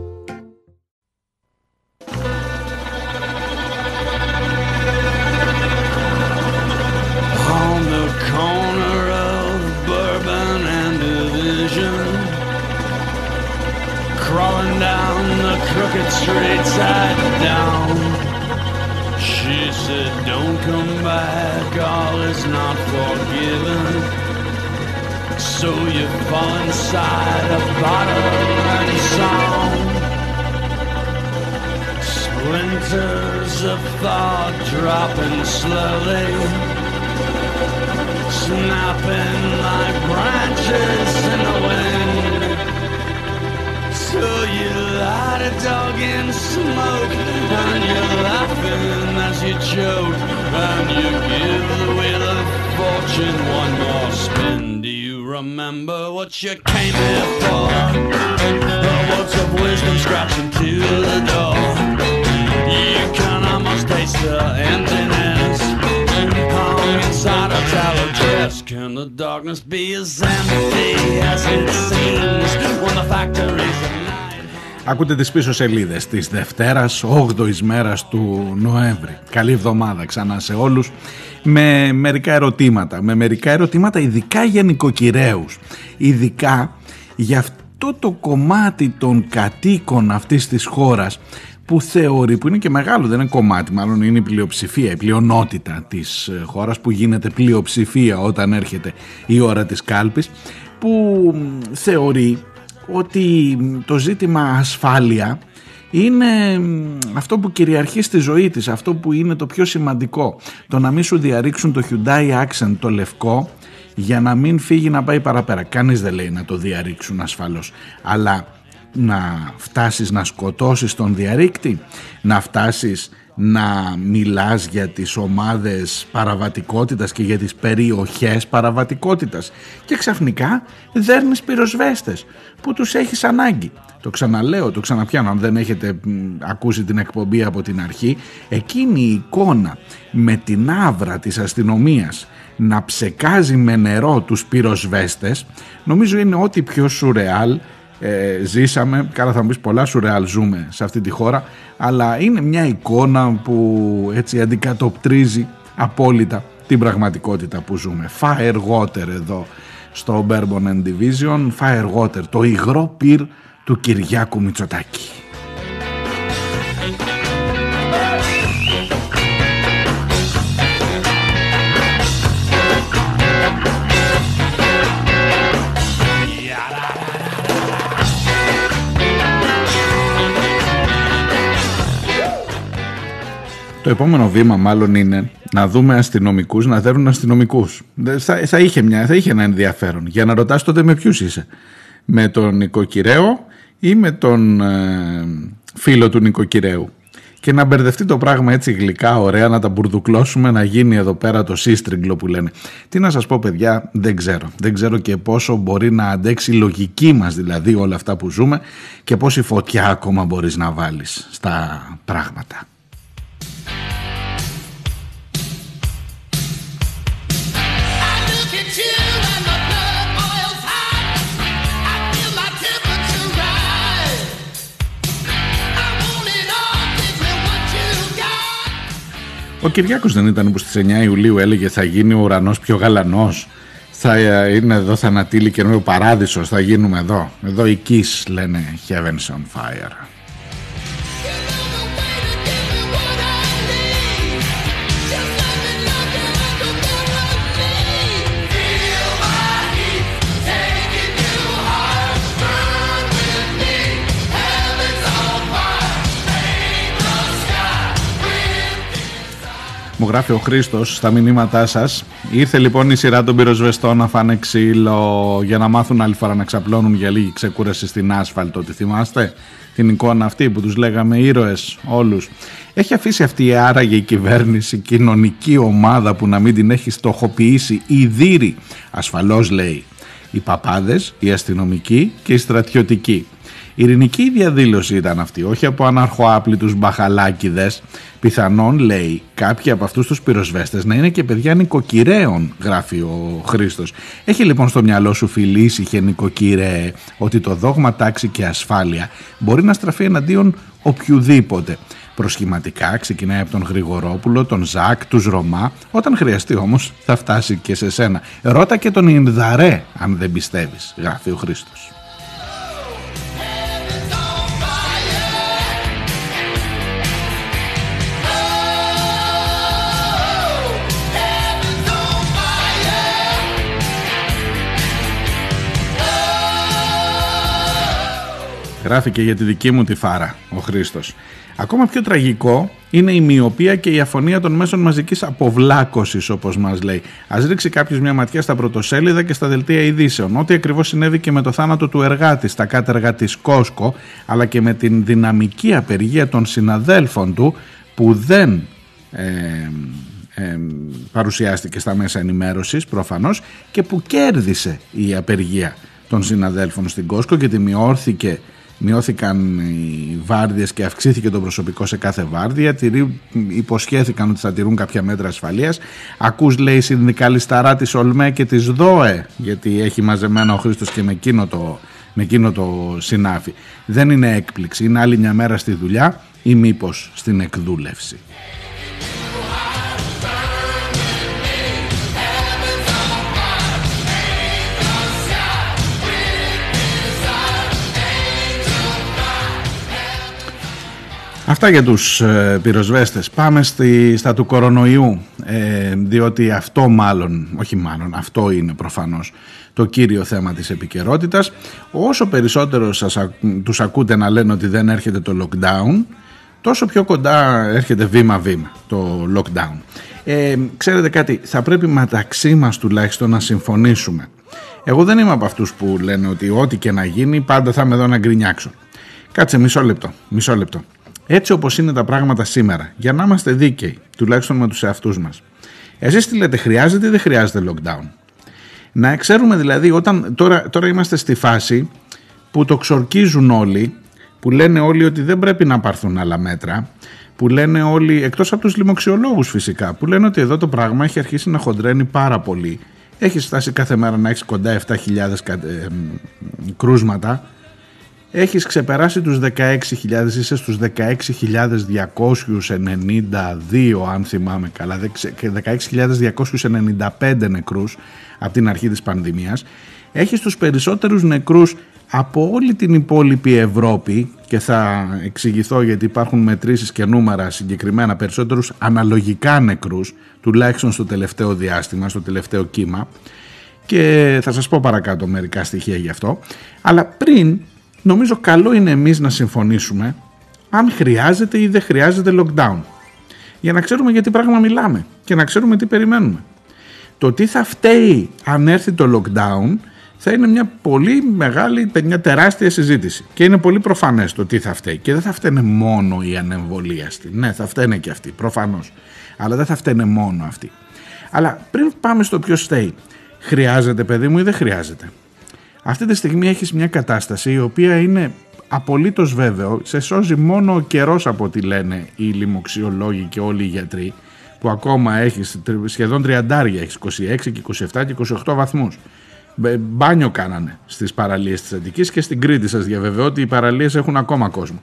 crooked street side down. She said, Don't come back, all is not forgiven. So you fall inside a bottle and song. Splinters of thought dropping slowly snapping like branches in the wind. So you light a dog in smoke, and you're laughing as you choke, and you give the wheel of fortune one more spin. Do you remember what you came here for? The words of wisdom scratching to the door. You can almost taste the emptiness inside a tallow dress. Can the darkness be as empty as it seems; When the factories at night? Ακούτε τις πίσω σελίδες της Δευτέρας, 8ης μέρας του Νοέμβρη. Καλή εβδομάδα ξανά σε όλους. Με μερικά ερωτήματα, με μερικά ερωτήματα ειδικά για νοικοκυρέους. Ειδικά για αυτό το κομμάτι των κατοίκων αυτής της χώρας που θεωρεί, που είναι και μεγάλο, δεν είναι κομμάτι, μάλλον είναι η πλειοψηφία, η πλειονότητα της ε, χώρας που γίνεται πλειοψηφία όταν έρχεται η ώρα της κάλπης, που μ, θεωρεί ότι το ζήτημα ασφάλεια είναι μ, αυτό που κυριαρχεί στη ζωή της, αυτό που είναι το πιο σημαντικό. Το να μην σου διαρρήξουν το Hyundai Accent το λευκό για να μην φύγει να πάει παραπέρα. Κανείς δεν λέει να το διαρρήξουν ασφαλώς. Αλλά να φτάσεις να σκοτώσεις τον διαρρήκτη, να φτάσεις να μιλάς για τις ομάδες παραβατικότητας και για τις περιοχές παραβατικότητας και ξαφνικά δέρνεις πυροσβέστες που τους έχεις ανάγκη. Το ξαναλέω, το ξαναπιάνω, αν δεν έχετε μ, ακούσει την εκπομπή από την αρχή, εκείνη η εικόνα με την άβρα της αστυνομίας να ψεκάζει με νερό τους πυροσβέστες, νομίζω είναι ό,τι πιο σουρεάλ ε, ζήσαμε, καλά θα μου πεις πολλά σουρεάλ ζούμε σε αυτή τη χώρα, αλλά είναι μια εικόνα που έτσι αντικατοπτρίζει απόλυτα την πραγματικότητα που ζούμε. Fire water εδώ στο Bourbon and Division, Fire water, το υγρό πυρ του Κυριάκου Μητσοτάκη. Το επόμενο βήμα μάλλον είναι να δούμε αστυνομικούς να δέρουν αστυνομικούς. Δεν- Θα, θα, είχε μια, θα είχε ένα ενδιαφέρον. Για να ρωτάς τότε με ποιους είσαι. Με τον νοικοκυρέο ή με τον ε, φίλο του νοικοκυρέου. Και να μπερδευτεί το πράγμα έτσι γλυκά, ωραία, να τα μπουρδουκλώσουμε, να γίνει εδώ πέρα το σύστριγκλο που λένε. Τι να σας πω παιδιά, δεν ξέρω. Δεν ξέρω και πόσο μπορεί να αντέξει η λογική μας δηλαδή όλα αυτά που ζούμε και πόση φωτιά ακόμα μπορείς να βάλεις στα πράγματα. Ο Κυριάκος δεν ήταν που στις 9 Ιουλίου έλεγε θα γίνει ο ουρανός πιο γαλανός. Θα ε, είναι εδώ θανατήλη και ο παράδεισος, θα γίνουμε εδώ. Εδώ οι Kiss λένε Heaven's on Fire. Μου γράφει ο Χρήστος στα μηνύματά σας. Ήρθε λοιπόν η σειρά των πυροσβεστών να φάνε ξύλο για να μάθουν άλλη φορά να ξαπλώνουν για λίγη ξεκούραση στην άσφαλτο. Τη θυμάστε; Την εικόνα αυτή που τους λέγαμε ήρωες όλους. Έχει αφήσει αυτή άραγε η κυβέρνηση κοινωνική ομάδα που να μην την έχει στοχοποιήσει η Δύρη. Ασφαλώς λέει οι παπάδες, οι αστυνομικοί και οι στρατιωτικοί. Ειρηνική διαδήλωση ήταν αυτή, όχι από αναρχοάπλητους μπαχαλάκιδες. Πιθανόν, λέει, κάποιοι από αυτούς τους πυροσβέστες να είναι και παιδιά νοικοκυρέων, γράφει ο Χρήστος. Έχει λοιπόν στο μυαλό σου φιλή ήσυχε νοικοκυρέε ότι το δόγμα τάξη και ασφάλεια μπορεί να στραφεί εναντίον οποιοδήποτε. Προσχηματικά ξεκινάει από τον Γρηγορόπουλο, τον Ζακ, τους Ρωμά. Όταν χρειαστεί όμως θα φτάσει και σε σένα. Ρώτα και τον Ινδαρέ αν δεν πιστεύεις, γράφει ο Χρήστος. Γράφει και για τη δική μου τη φάρα ο Χρήστος. Ακόμα πιο τραγικό είναι η μοιοπία και η αφωνία των μέσων μαζικής αποβλάκωσης όπως μας λέει. Ας ρίξει κάποιος μια ματιά στα πρωτοσέλιδα και στα δελτία ειδήσεων. Ό,τι ακριβώς συνέβη και με το θάνατο του εργάτη στα κάτεργα της Κόσκο αλλά και με την δυναμική απεργία των συναδέλφων του που δεν ε, ε, παρουσιάστηκε στα μέσα ενημέρωσης προφανώς και που κέρδισε η απεργία των συναδέλφων στην Κόσκο γιατί μειώθηκε μειώθηκαν οι βάρδιες και αυξήθηκε το προσωπικό σε κάθε βάρδια, υποσχέθηκαν ότι θα τηρούν κάποια μέτρα ασφαλείας. Ακούς λέει η συνδικαλισταρά της ΟΛΜΕ και της ΔΟΕ, γιατί έχει μαζεμένα ο Χρήστος και με εκείνο το, με εκείνο το συνάφι. Δεν είναι έκπληξη, είναι άλλη μια μέρα στη δουλειά ή μήπως στην εκδούλευση. Αυτά για τους ε, πυροσβέστες. Πάμε στη, στα του κορονοϊού, ε, διότι αυτό μάλλον, όχι μάλλον, αυτό είναι προφανώς το κύριο θέμα της επικαιρότητας. Όσο περισσότερο σας, τους ακούτε να λένε ότι δεν έρχεται το lockdown, τόσο πιο κοντά έρχεται βήμα-βήμα το lockdown. Ε, ξέρετε κάτι, θα πρέπει μεταξύ μας τουλάχιστον να συμφωνήσουμε. Εγώ δεν είμαι από αυτούς που λένε ότι ό,τι και να γίνει πάντα θα είμαι εδώ να γκρινιάξω. Κάτσε μισό λεπτό, μισό λεπτό. Έτσι όπως είναι τα πράγματα σήμερα, για να είμαστε δίκαιοι, τουλάχιστον με τους εαυτούς μας. Εσείς τι λέτε, χρειάζεται ή δεν χρειάζεται lockdown; Να ξέρουμε δηλαδή, όταν τώρα, τώρα είμαστε στη φάση που το ξορκίζουν όλοι, που λένε όλοι ότι δεν πρέπει να πάρθουν άλλα μέτρα, που λένε όλοι, εκτός από τους λοιμοξιολόγους φυσικά, που λένε ότι εδώ το πράγμα έχει αρχίσει να χοντρένει πάρα πολύ. Έχεις φτάσει κάθε μέρα να έχεις κοντά 7.000 κρούσματα έχεις ξεπεράσει τους 16.000, είσαι στους 16.292 αν θυμάμαι καλά, 16.295 νεκρούς από την αρχή της πανδημίας. Έχεις τους περισσότερους νεκρούς από όλη την υπόλοιπη Ευρώπη και θα εξηγηθώ γιατί υπάρχουν μετρήσεις και νούμερα συγκεκριμένα περισσότερους αναλογικά νεκρούς τουλάχιστον στο τελευταίο διάστημα, στο τελευταίο κύμα. Και θα σας πω παρακάτω μερικά στοιχεία γι' αυτό. Αλλά πριν νομίζω καλό είναι εμείς να συμφωνήσουμε αν χρειάζεται ή δεν χρειάζεται lockdown. Για να ξέρουμε για τι πράγμα μιλάμε και να ξέρουμε τι περιμένουμε. Το τι θα φταίει αν έρθει το lockdown θα είναι μια πολύ μεγάλη, μια τεράστια συζήτηση. Και είναι πολύ προφανές το τι θα φταίει. Και δεν θα φταίνε μόνο οι ανεμβολίαστοι. Ναι, θα φταίνε και αυτοί, προφανώς. Αλλά δεν θα φταίνε μόνο αυτοί. Αλλά πριν πάμε στο ποιος φταίει, χρειάζεται παιδί μου ή δεν χρειάζεται; Αυτή τη στιγμή έχεις μια κατάσταση η οποία είναι απολύτως βέβαιο, σε σώζει μόνο ο καιρός από ό,τι λένε οι λοιμοξιολόγοι και όλοι οι γιατροί, που ακόμα έχεις σχεδόν 30, έχεις 26 και 27 και 28 βαθμούς. Μπάνιο κάνανε στις παραλίες της Αττικής και στην Κρήτη σας διαβεβαιώ ότι οι παραλίες έχουν ακόμα κόσμο.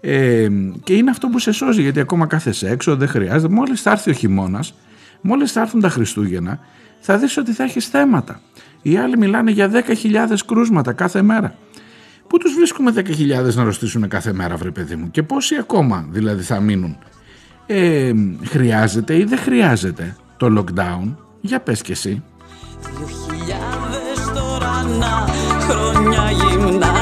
Ε, και είναι αυτό που σε σώζει γιατί ακόμα κάθεσαι έξω, δεν χρειάζεται. Μόλις θα έρθει ο χειμώνας, μόλις θα έρθουν τα Χριστούγεννα, θα δεις ότι θα έχεις θέματα. Οι άλλοι μιλάνε για 10.000 κρούσματα κάθε μέρα. Πού τους βρίσκουμε 10.000 να αρρωστήσουν κάθε μέρα βρε παιδί μου και πόσοι ακόμα δηλαδή θα μείνουν; Ε, χρειάζεται ή δεν χρειάζεται το lockdown; Για πες και εσύ. χρόνια γυμνά,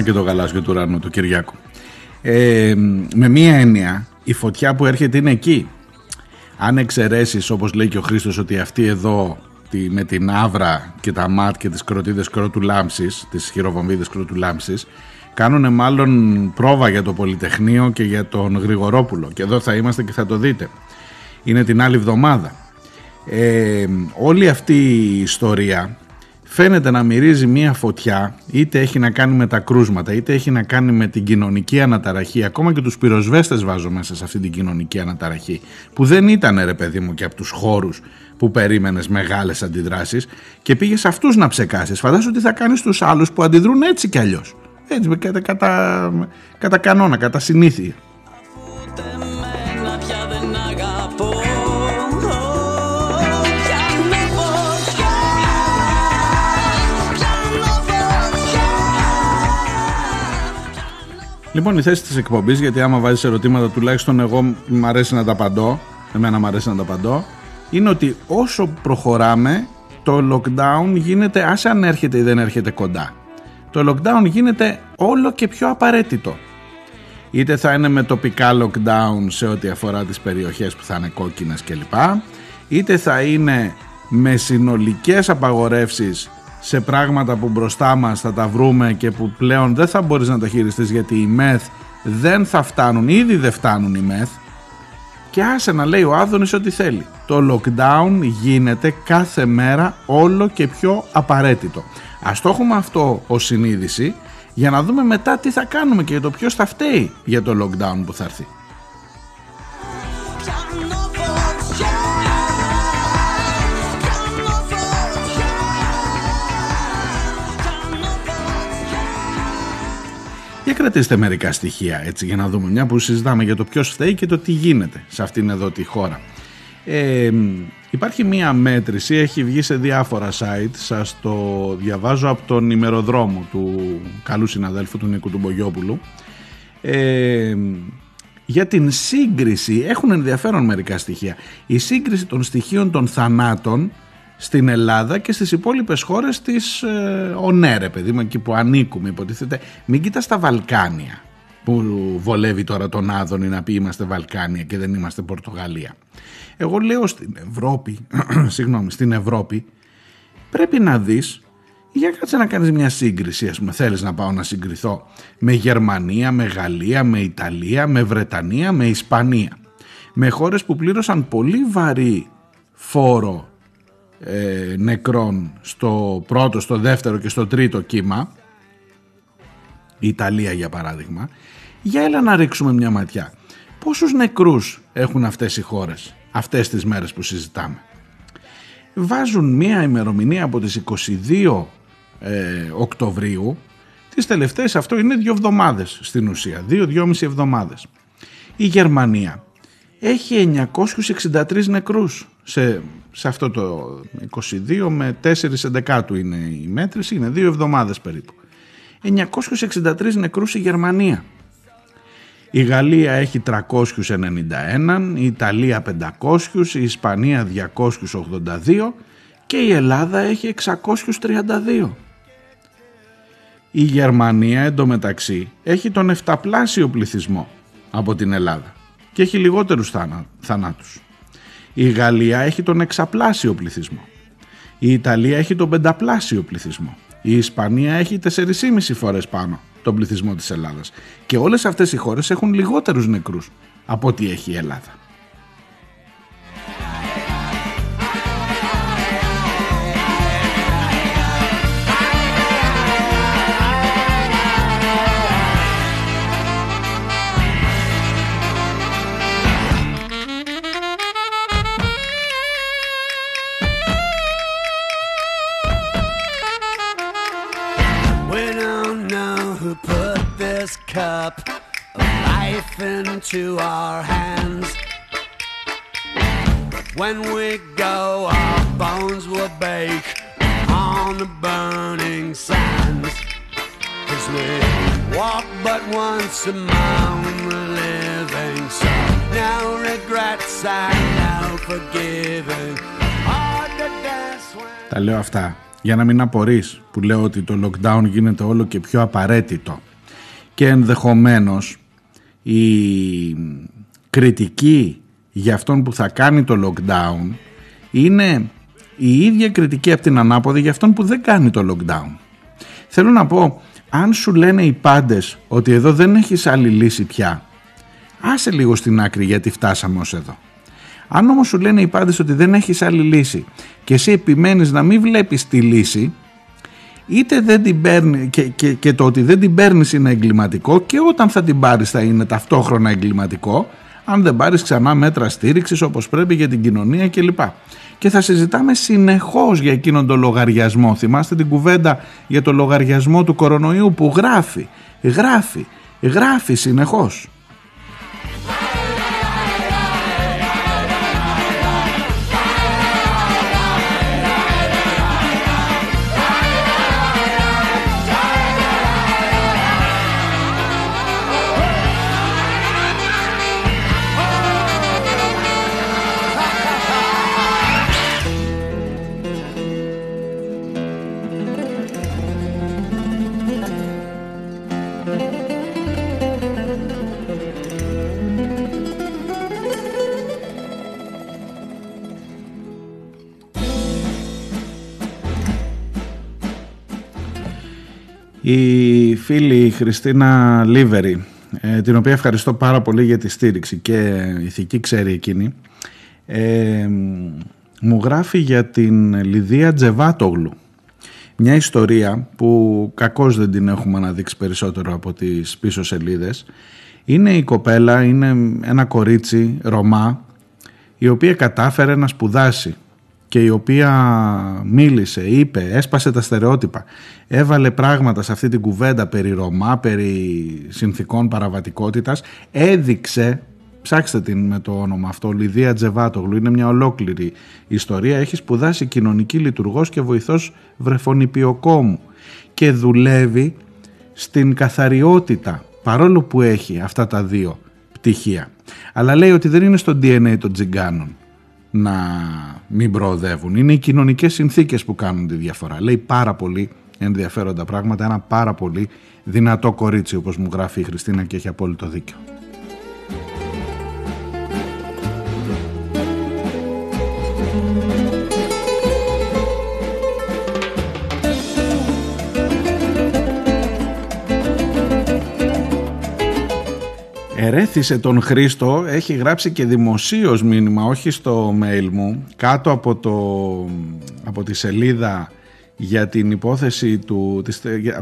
Να και το γαλάζιο του ουρανού του Κυριάκου. Ε, με μία έννοια, η φωτιά που έρχεται είναι εκεί. Αν εξαιρέσεις, όπως λέει και ο Χρήστος, ότι αυτή εδώ τη, με την άβρα και τα μάτ και τις κροτίδες κρότου λάμψης, τις χειροβομβίδες κρότου λάμψης, κάνουν μάλλον πρόβα για το Πολυτεχνείο και για τον Γρηγορόπουλο. Και εδώ θα είμαστε και θα το δείτε. Είναι την άλλη εβδομάδα. Ε, όλη αυτή η ιστορία φαίνεται να μυρίζει μία φωτιά είτε έχει να κάνει με τα κρούσματα είτε έχει να κάνει με την κοινωνική αναταραχή ακόμα και τους πυροσβέστες βάζω μέσα σε αυτή την κοινωνική αναταραχή που δεν ήταν ρε παιδί μου και από τους χώρους που περίμενες μεγάλες αντιδράσεις και πήγες σε αυτούς να ψεκάσεις. Φαντάσου τι θα κάνεις στους άλλους που αντιδρούν έτσι κι αλλιώς. Έτσι κατά, κατά, κατά κανόνα, κατά συνήθεια Λοιπόν, η θέση της εκπομπής, γιατί άμα βάζεις ερωτήματα, τουλάχιστον εγώ μου αρέσει να τα απαντώ. Εμένα μου αρέσει να τα απαντώ. Είναι ότι όσο προχωράμε, το lockdown γίνεται, άσε αν έρχεται ή δεν έρχεται κοντά. Το lockdown γίνεται όλο και πιο απαραίτητο. Είτε θα είναι με τοπικά lockdown σε ό,τι αφορά τις περιοχές που θα είναι κόκκινες κλπ. Είτε θα είναι με συνολικές απαγορεύσεις σε πράγματα που μπροστά μας θα τα βρούμε και που πλέον δεν θα μπορείς να τα χειριστείς γιατί οι μεθ δεν θα φτάνουν, ήδη δεν φτάνουν οι μεθ και άσε να λέει ο Άδωνης ό,τι θέλει. Το lockdown γίνεται κάθε μέρα όλο και πιο απαραίτητο. Ας το έχουμε αυτό ως συνείδηση για να δούμε μετά τι θα κάνουμε και για το ποιος θα φταίει για το lockdown που θα έρθει. Για κρατήστε μερικά στοιχεία έτσι για να δούμε μια που συζητάμε για το ποιος φταίει και το τι γίνεται σε αυτήν εδώ τη χώρα. Ε, υπάρχει μία μέτρηση, έχει βγει σε διάφορα site, σας το διαβάζω από τον ημεροδρόμο του καλού συναδέλφου του Νίκου του Μπογιόπουλου. Ε, για την σύγκριση, έχουν ενδιαφέρον μερικά στοιχεία, η σύγκριση των στοιχείων των θανάτων στην Ελλάδα και στις υπόλοιπες χώρες της ε, ΟΝΕΡΕ, παιδί μου, εκεί που ανήκουμε υποτίθεται. Μην κοιτάς τα Βαλκάνια που βολεύει τώρα τον Άδωνη να πει είμαστε Βαλκάνια και δεν είμαστε Πορτογαλία. Εγώ λέω στην Ευρώπη, συγγνώμη, στην Ευρώπη πρέπει να δεις για κάτσε να κάνεις μια σύγκριση, ας πούμε, θέλεις να πάω να συγκριθώ με Γερμανία, με Γαλλία, με Ιταλία, με Βρετανία, με Ισπανία. Με χώρες που πλήρωσαν πολύ βαρύ φόρο ε, νεκρών στο πρώτο, στο δεύτερο και στο τρίτο κύμα, η Ιταλία για παράδειγμα, για έλα να ρίξουμε μια ματιά. Πόσους νεκρούς έχουν αυτές οι χώρες αυτές τις μέρες που συζητάμε; Βάζουν μια ημερομηνία από τις 22 ε, Οκτωβρίου, τις τελευταίες αυτό είναι δύο εβδομάδες στην ουσία, δύο-δυόμιση εβδομάδες. Η Γερμανία έχει 963 νεκρούς σε, σε αυτό το 22 με 4 εντεκάτου είναι η μέτρηση, είναι δύο εβδομάδες περίπου. 963 νεκρούς η Γερμανία. Η Γαλλία έχει 391, η Ιταλία 500, η Ισπανία 282 και η Ελλάδα έχει 632. Η Γερμανία εντωμεταξύ έχει τον εφταπλάσιο πληθυσμό από την Ελλάδα και έχει λιγότερους θανάτους. Η Γαλλία έχει τον εξαπλάσιο πληθυσμό. Η Ιταλία έχει τον πενταπλάσιο πληθυσμό. Η Ισπανία έχει 4,5 φορές πάνω τον πληθυσμό της Ελλάδας. Και όλες αυτές οι χώρες έχουν λιγότερους νεκρούς από ό,τι έχει η Ελλάδα. This cup of life into our hands. But when we go, our bones will bake on the burning sands. Cause we walk but once among the living, so no regrets and no forgiving. Hard to dance when Τα λέω αυτά για να μην απορείς που λέω ότι το lockdown γίνεται όλο και πιο απαραίτητο και ενδεχομένως η κριτική για αυτόν που θα κάνει το lockdown είναι η ίδια κριτική από την ανάποδη για αυτόν που δεν κάνει το lockdown. Θέλω να πω, αν σου λένε οι πάντες ότι εδώ δεν έχεις άλλη λύση πια, άσε λίγο στην άκρη γιατί φτάσαμε ως εδώ. Αν όμως σου λένε οι πάντες ότι δεν έχεις άλλη λύση και εσύ επιμένεις να μην βλέπεις τη λύση, είτε δεν την παίρνει και, και, και το ότι δεν την παίρνεις είναι εγκληματικό και όταν θα την πάρεις θα είναι ταυτόχρονα εγκληματικό αν δεν πάρεις ξανά μέτρα στήριξης όπως πρέπει για την κοινωνία κλπ. Και θα συζητάμε συνεχώς για εκείνον τον λογαριασμό. Θυμάστε την κουβέντα για το λογαριασμό του κορονοϊού που γράφει, γράφει, γράφει συνεχώς. Η φίλη Χριστίνα Λίβερη, ε, την οποία ευχαριστώ πάρα πολύ για τη στήριξη και ηθική ξέρει εκείνη, ε, μου γράφει για την Λιδία Τζεβάτογλου. Μια ιστορία που κακώς δεν την έχουμε αναδείξει περισσότερο από τις πίσω σελίδες. Είναι η κοπέλα, είναι ένα κορίτσι Ρωμά, η οποία κατάφερε να σπουδάσει και η οποία μίλησε, είπε, έσπασε τα στερεότυπα, έβαλε πράγματα σε αυτή την κουβέντα περί Ρωμά, περί συνθήκων παραβατικότητας, έδειξε, ψάξτε την με το όνομα αυτό, Λιδία Τζεβάτογλου, είναι μια ολόκληρη ιστορία, έχει σπουδάσει κοινωνική λειτουργός και βοηθός βρεφονιπιοκόμου. Και δουλεύει στην καθαριότητα, παρόλο που έχει αυτά τα δύο πτυχία. Αλλά λέει ότι δεν είναι στο DNA των τζιγκάνων να μην προοδεύουν. Είναι οι κοινωνικές συνθήκες που κάνουν τη διαφορά. Λέει πάρα πολύ ενδιαφέροντα πράγματα, ένα πάρα πολύ δυνατό κορίτσι όπως μου γράφει η Χριστίνα και έχει απόλυτο δίκιο. Ερέθισε τον Χρήστο, έχει γράψει και δημοσίως μήνυμα, όχι στο mail μου, κάτω από, το, από τη σελίδα για την υπόθεση του,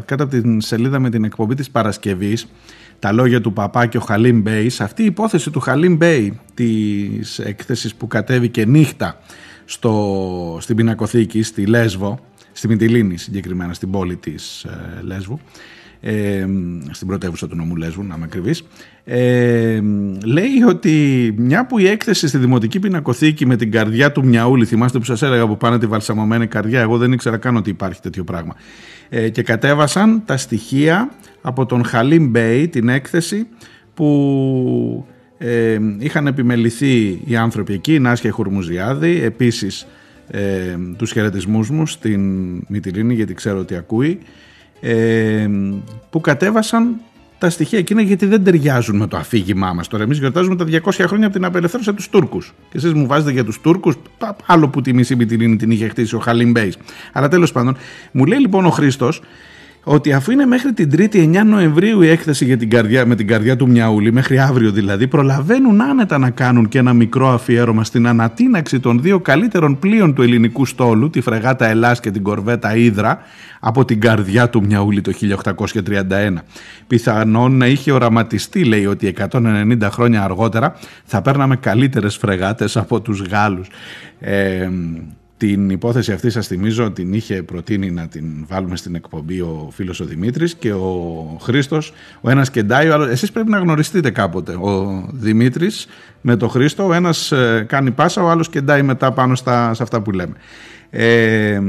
κάτω από την σελίδα με την εκπομπή της Παρασκευής, τα λόγια του παπά και ο Χαλίμ Μπέι, αυτή η υπόθεση του Χαλίμ Μπέι της έκθεσης που κατέβηκε νύχτα στο, στην Πινακοθήκη, στη Λέσβο, στη Μυτιλήνη συγκεκριμένα, στην πόλη της ε, Λέσβου, ε, στην πρωτεύουσα του νομού Λέσβου, να είμαι ακριβής, ε, λέει ότι μια που η έκθεση στη Δημοτική Πινακοθήκη με την καρδιά του Μιαούλη, θυμάστε που σας έλεγα που πάνε τη βαλσαμωμένη καρδιά, εγώ δεν ήξερα καν ότι υπάρχει τέτοιο πράγμα, ε, και κατέβασαν τα στοιχεία από τον Χαλίμ Μπέι, την έκθεση που ε, είχαν επιμεληθεί οι άνθρωποι εκεί, η Νάσια Χουρμουζιάδη, επίσης ε, τους χαιρετισμούς μου στην Μυτιλήνη γιατί ξέρω ότι ακούει ε, που κατέβασαν τα στοιχεία εκείνα γιατί δεν ταιριάζουν με το αφήγημά μας. Τώρα, εμείς γιορτάζουμε τα 200 χρόνια από την απελευθέρωση τους Τούρκους. Και εσείς μου βάζετε για τους Τούρκους, άλλο που τη μισή Μυτιλήνη την είχε χτίσει ο Χαλίμ Μπέι. Αλλά τέλος πάντων, μου λέει λοιπόν ο Χρήστος ότι αφού είναι μέχρι την Τρίτη 9 Νοεμβρίου η έκθεση για την καρδιά, με την καρδιά του Μιαούλη, μέχρι αύριο δηλαδή, προλαβαίνουν άνετα να κάνουν και ένα μικρό αφιέρωμα στην ανατείναξη των δύο καλύτερων πλοίων του ελληνικού στόλου, τη φρεγάτα Ελλάς και την κορβέτα Ύδρα, από την καρδιά του Μιαούλη το 1831. Πιθανόν να είχε οραματιστεί, λέει, ότι 190 χρόνια αργότερα θα παίρναμε καλύτερες φρεγάτες από τους Γάλλους. Ε, την υπόθεση αυτή σας θυμίζω την είχε προτείνει να την βάλουμε στην εκπομπή ο φίλος ο Δημήτρης και ο Χρήστος, ο ένας κεντάει, ο άλλος, εσείς πρέπει να γνωριστείτε κάποτε. Ο Δημήτρης με τον Χρήστο, ο ένας ε, κάνει πάσα, ο άλλος κεντάει μετά πάνω στα, σε αυτά που λέμε. Ε,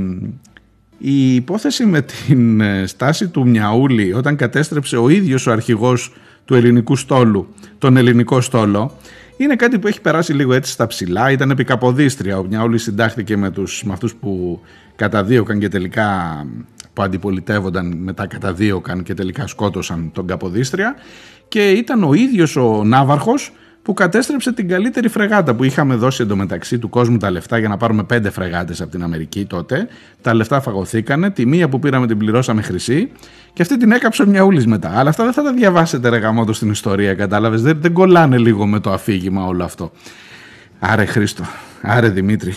η υπόθεση με την ε, στάση του Μιαούλη όταν κατέστρεψε ο ίδιος ο αρχηγός του ελληνικού στόλου, τον ελληνικό στόλο, είναι κάτι που έχει περάσει λίγο έτσι στα ψηλά. Ήταν επί Καποδίστρια. Ο Μιαούλη συντάχθηκε με, τους, με αυτούς που καταδίωκαν και τελικά που αντιπολιτεύονταν μετά καταδίωκαν και τελικά σκότωσαν τον Καποδίστρια και ήταν ο ίδιος ο Ναύαρχος που κατέστρεψε την καλύτερη φρεγάτα που είχαμε δώσει εντωμεταξύ του κόσμου τα λεφτά για να πάρουμε πέντε φρεγάτες από την Αμερική τότε. Τα λεφτά φαγωθήκανε, τη μία που πήραμε την πληρώσαμε χρυσή και αυτή την έκαψε μια ούλης μετά. Αλλά αυτά δεν θα τα διαβάσετε ρε γαμότο στην ιστορία, κατάλαβες. Δεν, δεν κολλάνε λίγο με το αφήγημα όλο αυτό. Άρε Χρήστο, άρε Δημήτρη,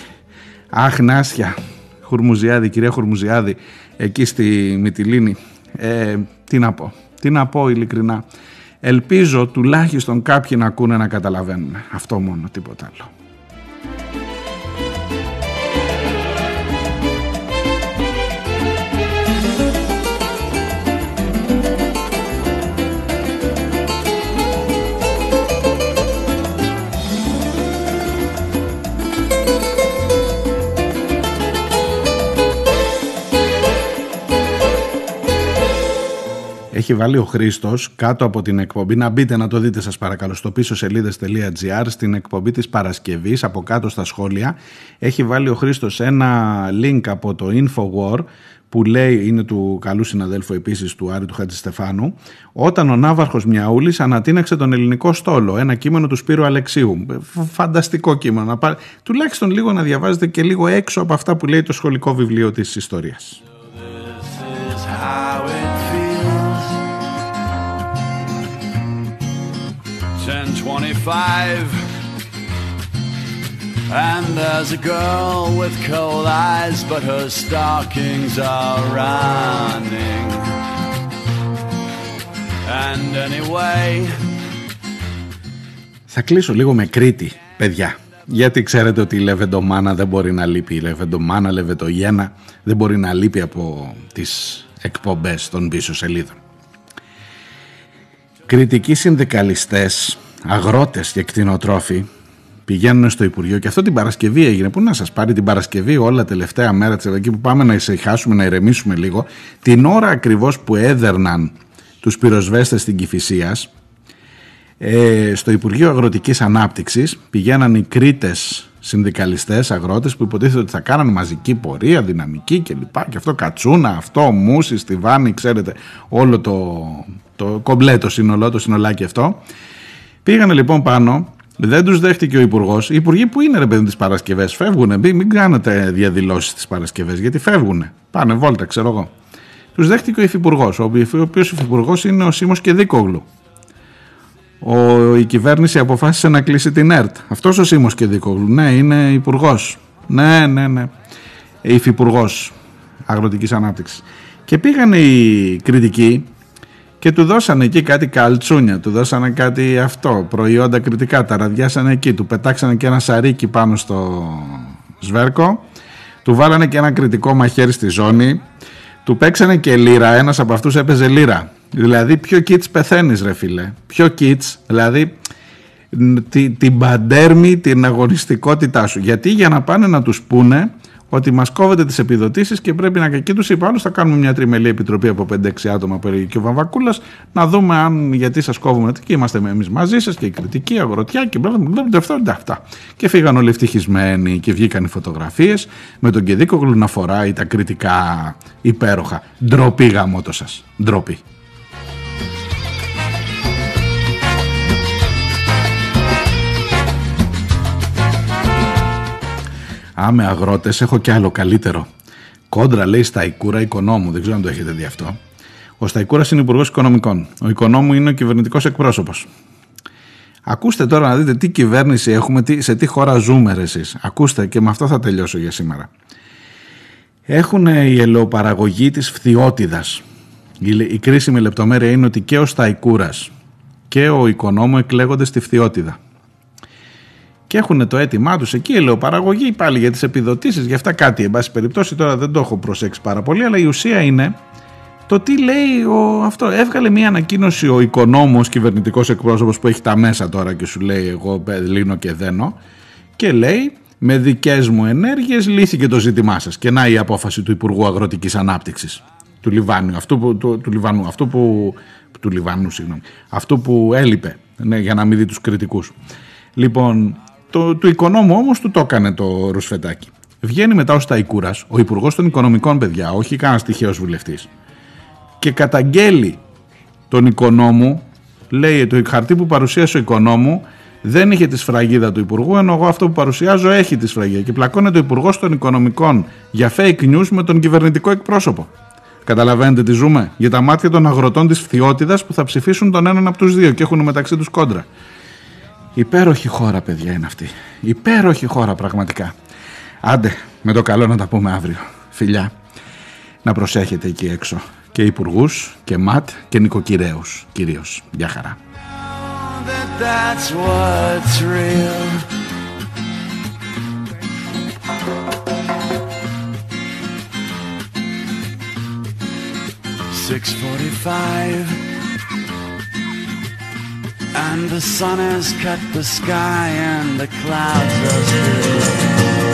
αχ Νάσια, Χουρμουζιάδη, κυρία Χουρμουζιάδη, εκεί στη Μυτιλίνη. Ε, τι να πω, τι να πω ειλικρινά. Ελπίζω τουλάχιστον κάποιοι να ακούνε να καταλαβαίνουν. Αυτό μόνο, τίποτα άλλο. Έχει βάλει ο Χρήστος κάτω από την εκπομπή. Να μπείτε να το δείτε, σας παρακαλώ, στο πίσω σελίδε.gr στην εκπομπή της Παρασκευής, από κάτω στα σχόλια. Έχει βάλει ο Χρήστος ένα link από το Infowar που λέει, είναι του καλού συναδέλφου επίσης του Άρη του Χατζηστεφάνου, όταν ο Ναύαρχος Μιαούλης ανατείναξε τον ελληνικό στόλο. Ένα κείμενο του Σπύρου Αλεξίου. Φανταστικό κείμενο. Τουλάχιστον λίγο να διαβάζετε και λίγο έξω από αυτά που λέει το σχολικό βιβλίο της ιστορίας. 1025 And there's a girl with cold eyes But her stockings are running And anyway Θα κλείσω λίγο με Κρήτη, παιδιά. Γιατί ξέρετε ότι η Λεβεντομάνα δεν μπορεί να λείπει. Η Λεβεντομάνα, Λεβετογένα δεν μπορεί να λείπει από τις εκπομπές των πίσω σελίδων. Κριτικοί συνδικαλιστές, αγρότες και κτηνοτρόφοι πηγαίνουν στο Υπουργείο και αυτό την Παρασκευή έγινε. Πού να σας πάρει την Παρασκευή όλα τελευταία μέρα της εκεί που πάμε να ησυχάσουμε, να ηρεμήσουμε λίγο. Την ώρα ακριβώς που έδερναν τους πυροσβέστες στην Κηφισίας ε, στο Υπουργείο Αγροτικής Ανάπτυξης πηγαίναν οι Κρήτες συνδικαλιστές, αγρότες που υποτίθεται ότι θα κάναν μαζική πορεία, δυναμική κλπ. Και αυτό κατσούνα, αυτό μουσι, στιβάνι, ξέρετε, όλο το, το κομπλέ σύνολό, το συνολάκι αυτό. Πήγανε λοιπόν πάνω, δεν τους δέχτηκε ο Υπουργός. Οι Υπουργοί που είναι ρε παιδί τις Παρασκευές, φεύγουν. Μην κάνετε διαδηλώσεις τις Παρασκευές, γιατί φεύγουν. Πάνε βόλτα, ξέρω εγώ. Τους δέχτηκε ο Υφυπουργός, ο οποίος Υφυπουργός είναι ο Σίμω Κεδίκογλου. Ο, η κυβέρνηση αποφάσισε να κλείσει την ΕΡΤ. Αυτός ο Σίμω Κεδίκογλου, ναι, είναι υπουργός. Ναι, ναι, ναι. Υφυπουργός Αγροτικής Ανάπτυξης. Και πήγαν οι κριτικοί και του δώσανε εκεί κάτι καλτσούνια, του δώσανε κάτι αυτό, προϊόντα κριτικά, τα ραδιάσανε εκεί, του πετάξανε και ένα σαρίκι πάνω στο σβέρκο, του βάλανε και ένα κριτικό μαχαίρι στη ζώνη, του παίξανε και λύρα, ένας από αυτούς έπαιζε λύρα. Δηλαδή ποιο κίτς πεθαίνεις ρε φίλε, ποιο κίτς, δηλαδή την, την παντέρμη, την αγωνιστικότητά σου. Γιατί για να πάνε να τους πούνε ότι μας κόβετε τις επιδοτήσεις και πρέπει να. Και τους είπα, άλλω θα κάνουμε μια τριμελή επιτροπή από 5-6 άτομα που έλεγε και ο Βαμβακούλας, να δούμε αν γιατί σας κόβουμε. Και είμαστε εμείς μαζί σας και η κριτική, αγροτιά και αυτά. αυτά. Και φύγαν όλοι ευτυχισμένοι και βγήκαν οι φωτογραφίες με τον Κεδίκογλου να φοράει τα κριτικά υπέροχα. Ντροπή γαμότο σας. Ντροπή. Άμε αγρότες, έχω κι άλλο καλύτερο. Κόντρα λέει στα Ικούρα Οικονόμου. Δεν ξέρω αν το έχετε δει αυτό. Ο Σταϊκούρα είναι υπουργός Οικονομικών. Ο Οικονόμου είναι ο κυβερνητικός εκπρόσωπος. Ακούστε τώρα να δείτε τι κυβέρνηση έχουμε, σε τι χώρα ζούμε εσείς. Ακούστε και με αυτό θα τελειώσω για σήμερα. Έχουν η ελαιοπαραγωγή της φθιώτιδας. Η κρίσιμη λεπτομέρεια είναι ότι και ο Σταϊκούρας και ο Οικονόμου εκλέγονται στη φθιώτιδα και έχουν το αίτημά τους εκεί, ελαιοπαραγωγή πάλι για τις επιδοτήσεις, για αυτά κάτι. Εν πάση περιπτώσει, τώρα δεν το έχω προσέξει πάρα πολύ, αλλά η ουσία είναι το τι λέει ο, αυτό. Έβγαλε μια ανακοίνωση ο οικονόμος κυβερνητικός εκπρόσωπος που έχει τα μέσα τώρα και σου λέει: Εγώ λύνω και δένω. Και λέει: Με δικές μου ενέργειες λύθηκε το ζήτημά σας. Και να η απόφαση του Υπουργού Αγροτικής Ανάπτυξης του Λιβάνου, αυτού που, του, του Λιβανού, αυτού που, του Λιβανού, συγγνώμη, αυτού που έλειπε ναι, για να μην δει τους κριτικούς. Λοιπόν, το, του οικονόμου όμως του το έκανε το Ρουσφετάκι. Βγαίνει μετά ο Σταϊκούρας, ο υπουργός των Οικονομικών, παιδιά, όχι κανένας τυχαίος βουλευτής, και καταγγέλει τον οικονόμου, λέει το χαρτί που παρουσίασε ο οικονόμου δεν είχε τη σφραγίδα του Υπουργού, ενώ εγώ αυτό που παρουσιάζω έχει τη σφραγίδα. Και πλακώνεται ο Υπουργός των Οικονομικών για fake news με τον κυβερνητικό εκπρόσωπο. Καταλαβαίνετε τι ζούμε; Για τα μάτια των αγροτών της φθιώτιδα που θα ψηφίσουν τον έναν από τους δύο και έχουν μεταξύ τους κόντρα. Υπέροχη χώρα, παιδιά, είναι αυτή. Υπέροχη χώρα, πραγματικά. Άντε, με το καλό να τα πούμε αύριο. Φιλιά. Να προσέχετε εκεί έξω. Και υπουργούς και ματ και νοικοκυρέους κυρίως. Γεια χαρά. that that's what's real. Six forty-five, and the sun has cut the sky, and the clouds are still.